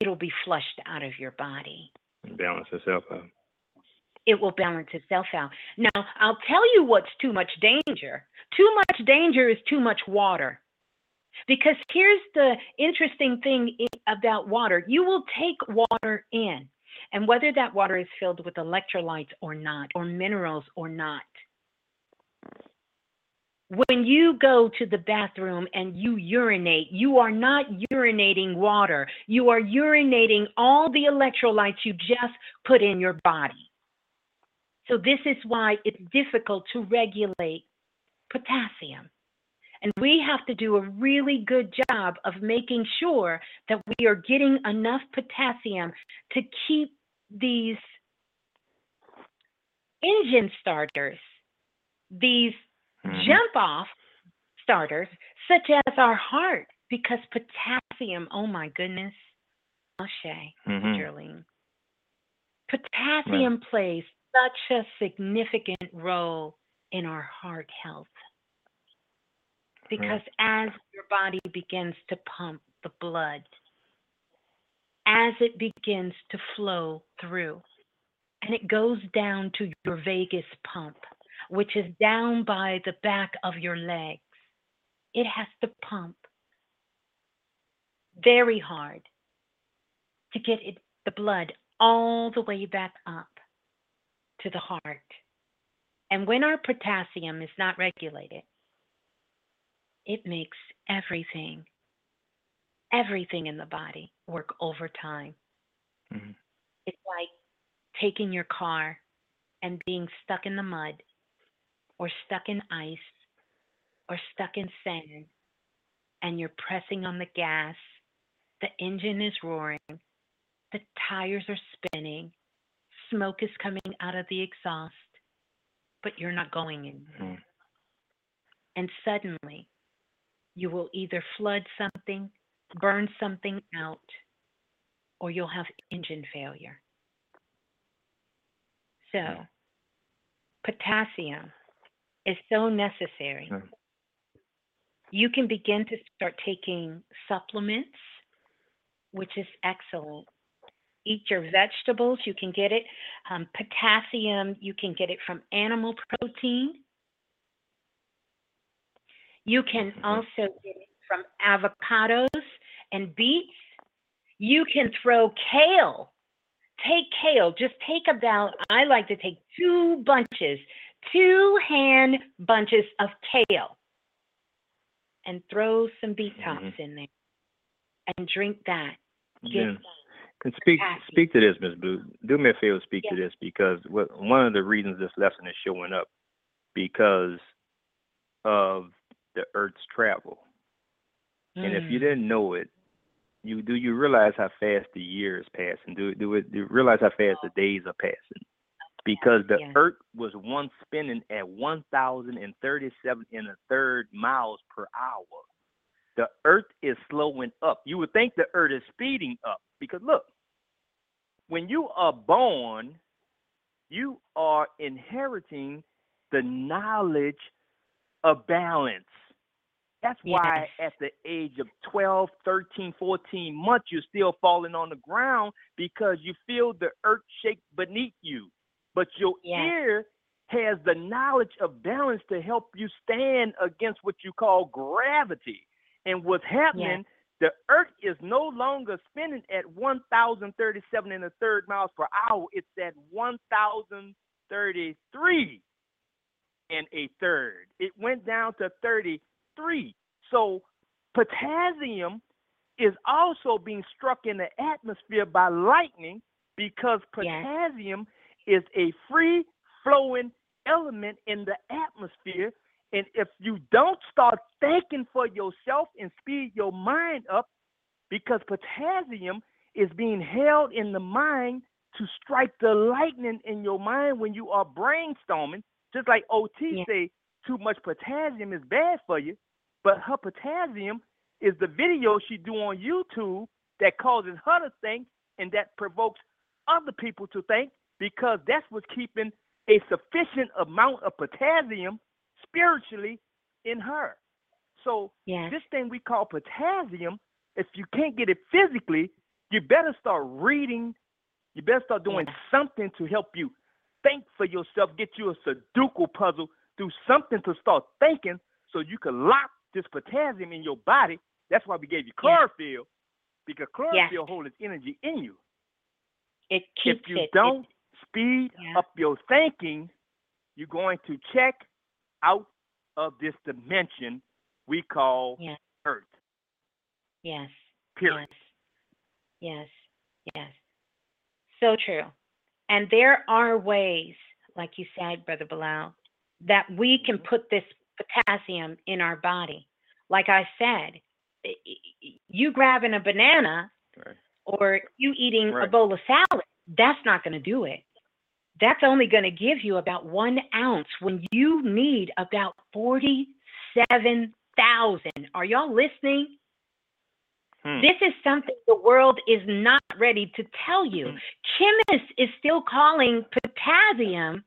It'll be flushed out of your body. Balance itself out. It will balance itself out. Now, I'll tell you what's too much danger. Too much danger is too much water. Because here's the interesting thing about water you will take water in, and whether that water is filled with electrolytes or not, or minerals or not, when you go to the bathroom and you urinate, you are not urinating water. You are urinating all the electrolytes you just put in your body. So, this is why it's difficult to regulate potassium. And we have to do a really good job of making sure that we are getting enough potassium to keep these engine starters, these Mhm. jump off starters, such as our heart, because potassium, oh my goodness, Mhm. Geraldine. Potassium plays such a significant role in our heart health. Because as your body begins to pump the blood, as it begins to flow through, and it goes down to your vagus pump, which is down by the back of your legs. it has to pump very hard to get it, the blood all the way back up to the heart. And when our potassium is not regulated, it makes everything, everything in the body work overtime. Mhm. It's like taking your car and being stuck in the mud or stuck in ice or stuck in sand and you're pressing on the gas. The engine is roaring. The tires are spinning. Smoke is coming out of the exhaust, but you're not going anywhere. Mhm. And suddenly, you will either flood something, burn something out, or you'll have engine failure. So, potassium is so necessary. Mm. You can begin to start taking supplements, which is excellent. Eat your vegetables, you can get it. Um, potassium, you can get it from animal protein. You can also get it from avocados and beets. You can throw kale. Take kale. Just take about, I like to take two bunches, two hand bunches of kale, and throw some beet tops Mhm. in there and drink that. Yeah. that. Can speak speak to this, Ms. Blue. Do me a favor, speak to this because what, one of the reasons this lesson is showing up because of the Earth's travel. And if you Mm. didn't know it, you do you realize how fast the years pass and do do it do you realize how fast the days are passing? Because the Yeah. Earth was once spinning at one thousand and thirty-seven and a third miles per hour. The Earth is slowing up. You would think the Earth is speeding up because look, when you are born, you are inheriting the knowledge of balance. That's why Yes. at the age of 12, 13, 14 months, you're still falling on the ground because you feel the earth shake beneath you. But your Yes. ear has the knowledge of balance to help you stand against what you call gravity. And what's happening, the earth is no longer spinning at 1,037 and a third miles per hour. It's at 1,033 and a third. It went down to 33. So potassium is also being struck in the atmosphere by lightning because Yes. Is a free flowing element in the atmosphere. And if you don't start thinking for yourself and speed your mind up, because potassium is being held in the mind to strike the lightning in your mind when you are brainstorming. Just like OT Yeah. say, too much potassium is bad for you, but her potassium is the video she do on YouTube that causes her to think and that provokes other people to think because that's what's keeping a sufficient amount of potassium spiritually in her. So Yes. this thing we call potassium, if you can't get it physically, you better start reading. You better start doing Yeah. something to help you think for yourself, get you a Sudoku puzzle, do something to start thinking so you can lock this potassium in your body. That's why we gave you Yeah. chlorophyll, because chlorophyll holds its energy in you. It keeps if you it. it- don't speed Yeah. up your thinking, you're going to check out of this dimension we call. Earth. Yes. Period. Yes. Yes. Yes. So true. And there are ways, like you said, Brother Balah, that we can mm-hmm. put this potassium in our body. Like I said, you grabbing a banana Right. or you eating a bowl of salad, that's not going to do it. That's only going to give you about one ounce when you need about 47,000. Are y'all listening? Hmm. This is something the world is not ready to tell you. Chemists is still calling potassium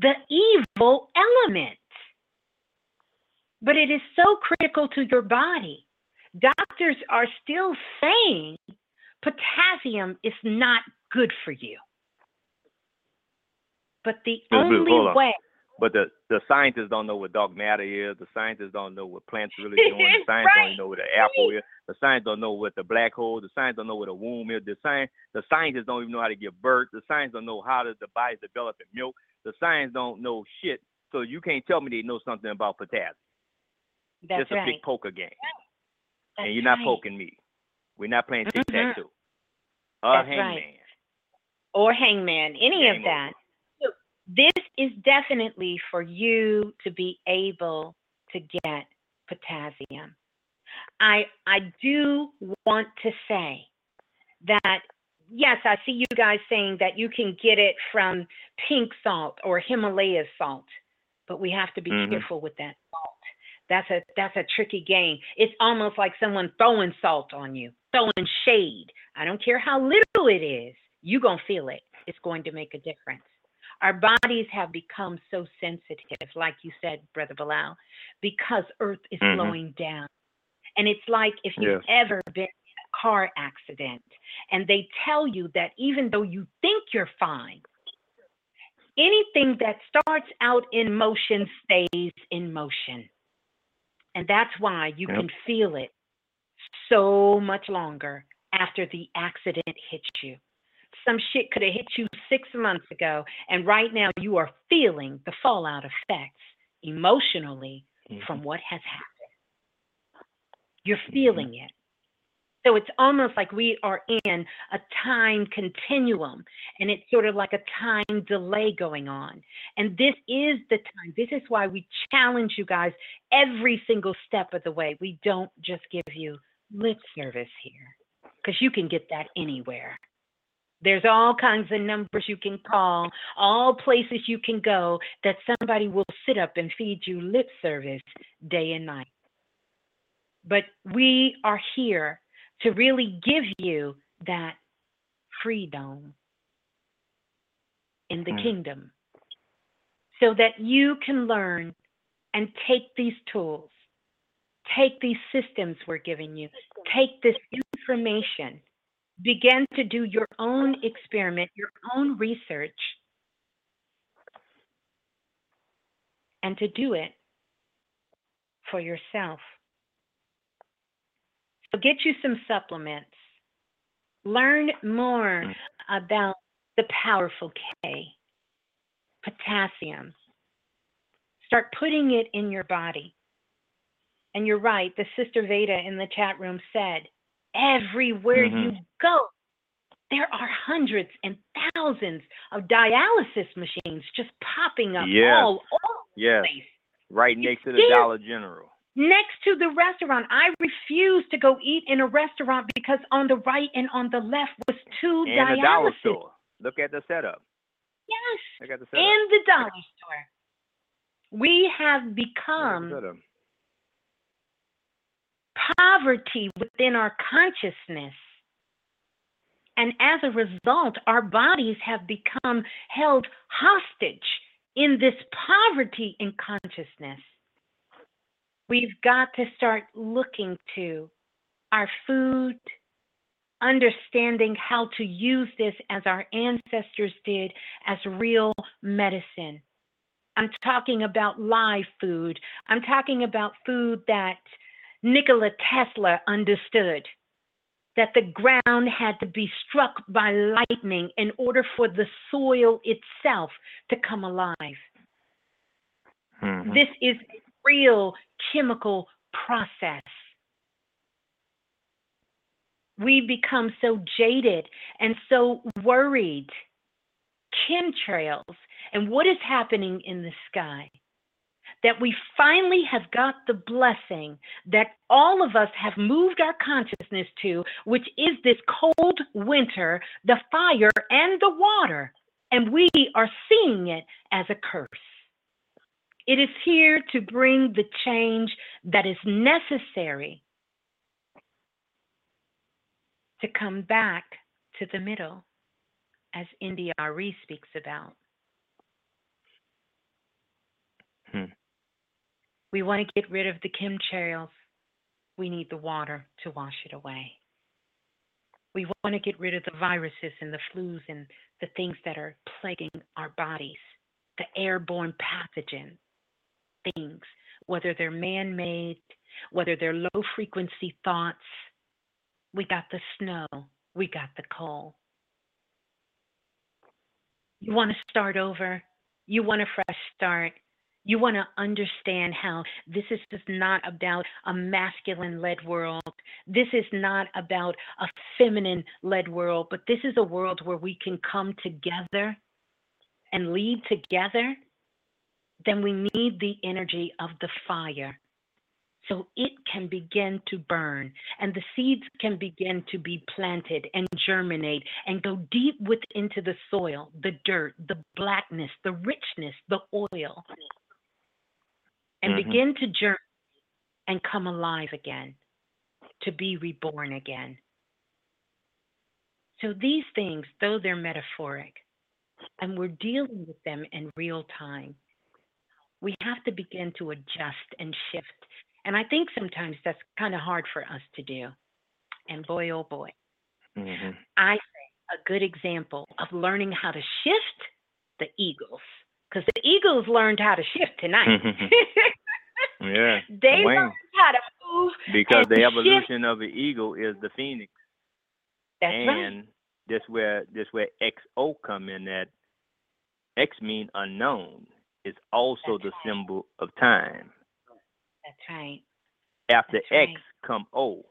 the evil element. But it is so critical to your body. Doctors are still saying potassium is not good for you. But the only hold on. way, But the the scientists don't know what dark matter is. The scientists don't know what plants really doing. The scientists Right. don't know what the apple is. The scientists don't know what the black hole. The scientists don't know what a womb is. The science the scientists don't even know how to give birth. The scientists don't know how to the body develop in milk. The science don't know shit. So you can't tell me they know something about potassium. That's it's a right. big poker game, That's and you're not right. poking me. We're not playing tic Mhm. tac toe. Uh, That's hangman. right. or hangman, any Game of that. This is definitely for you to be able to get potassium. I I do want to say that yes, I see you guys saying that you can get it from pink salt or Himalaya salt, but we have to be Mhm. careful with that salt. That's a that's a tricky game. It's almost like someone throwing salt on you, throwing shade. I don't care how little it is, you're gonna feel it. It's going to make a difference. Our bodies have become so sensitive, like you said, Brother Balah, because Earth is Mhm. slowing down. And it's like if you've Yes. ever been in a car accident and they tell you that even though you think you're fine, anything that starts out in motion stays in motion. And that's why you Yep. can feel it so much longer after the accident hits you. Some shit could have hit you six months ago, and right now you are feeling the fallout effects emotionally Mhm. from what has happened. You're feeling it. So it's almost like we are in a time continuum, and it's sort of like a time delay going on. And this is the time. This is why we challenge you guys every single step of the way. We don't just give you lip service here, because you can get that anywhere. There's all kinds of numbers you can call, all places you can go that somebody will sit up and feed you lip service day and night. But we are here to really give you that freedom in the Mm. kingdom so that you can learn and take these tools, take these systems we're giving you, take this information, begin to do your own experiment, your own research, and to do it for yourself. So get you some supplements. Learn more Mm. about the powerful K, potassium. Start putting it in your body. And you're right, the Sister Veda in the chat room said, everywhere you Mhm. go, there are hundreds and thousands of dialysis machines just popping up Yes. all over the place Right You next to the Dollar General. next to the restaurant. I refuse to go eat in a restaurant because on the right and on the left was two And the dollar dialysis. store. Look at the setup. Yes, Look at the setup. In the dollar store. We have Look at the become. Poverty within our consciousness. And as a result, our bodies have become held hostage in this poverty in consciousness. We've got to start looking to our food, understanding how to use this as our ancestors did as real medicine. I'm talking about live food. I'm talking about food that Nikola Tesla understood that the ground had to be struck by lightning in order for the soil itself to come alive. Mhm. This is a real chemical process. We become so jaded and so worried. Chemtrails and what is happening in the sky. That we finally have got the blessing that all of us have moved our consciousness to, which is this cold winter, the fire, and the water. And we are seeing it as a curse. It is here to bring the change that is necessary to come back to the middle, as India Arie speaks about. We want to get rid of the chemtrails. We need the water to wash it away. We want to get rid of the viruses and the flus and the things that are plaguing our bodies. the airborne pathogen things, whether they're man made, whether they're low frequency thoughts. We got the snow, we got the coal. You want to start over, you want a fresh start. You want to understand how this is just not about a masculine led world. This is not about a feminine led world, but this is a world where we can come together and lead together. Then we need the energy of the fire so it can begin to burn and the seeds can begin to be planted and germinate and go deep within the soil, the dirt, the blackness, the richness, the oil, and Mhm. begin to journey and come alive again, to be reborn again. So these things, though they're metaphoric, and we're dealing with them in real time, we have to begin to adjust and shift. And I think sometimes that's kind of hard for us to do. And boy, oh boy, hmm I say a good example of learning how to shift the Eagles, because the Eagles learned how to shift tonight. Yeah. they Wayne. learned how to move. Because the shift. evolution of an eagle is the phoenix. That's right. and this where this where XO come in that X mean unknown is also That's the right. symbol of time. That's right. After That's X right. come O.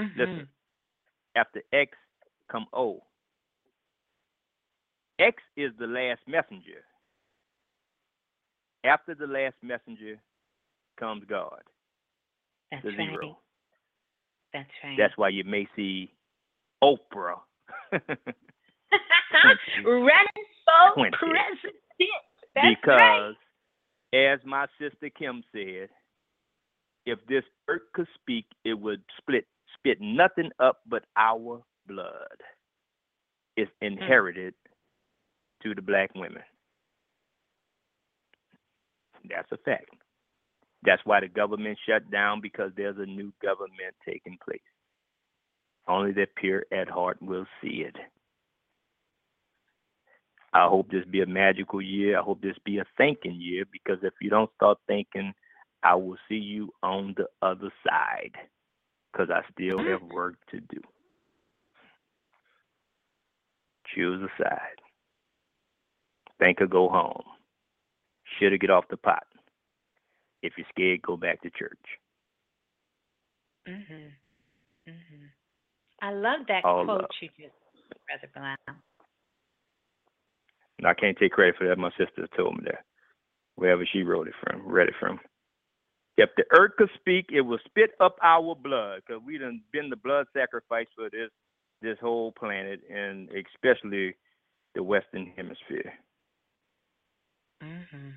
Mhm. Listen. After X come O. X is the last messenger. After the last messenger comes God, That's the right. zero. That's right. That's why you may see Oprah. Running for president. That's because right. as my sister Kim said, if this earth could speak, it would split spit nothing up but our blood. It's Hmm. inherited to the black women. That's a fact. That's why the government shut down because there's a new government taking place. Only the pure at heart will see it. I hope this be a magical year. I hope this be a thinking year because if you don't start thinking, I will see you on the other side because I still mm. have work to do. Choose a side. Think or go home. Should have get off the pot. If you're scared, go back to church. Mhm. Mhm. I love that All quote you just, Brother Brown. And I can't take credit for that. My sister told me that. Wherever she wrote it from, read it from. If the earth could speak, it would spit up our blood, because we done been the blood sacrifice for this this whole planet, and especially the Western Hemisphere. Hmm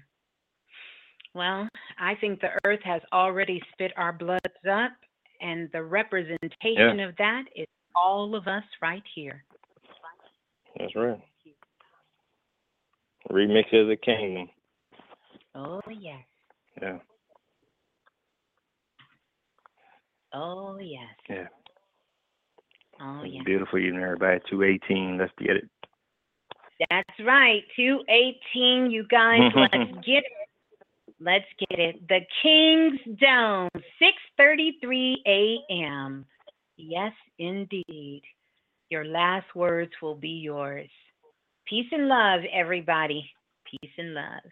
Well, I think the earth has already spit our bloods up, and the representation of that is all of us right here. That's right. Remix of the kingdom. Oh, yes. Yeah, Oh, yes. yeah. Oh, yes. Beautiful evening, everybody. Two eighteen. Let's get it. That's right. 218, you guys. Mm-hmm. Let's get it. Let's get it. The King's Dome, 6:33 a.m. Yes, indeed. Your last words will be yours. Peace and love, everybody. Peace and love.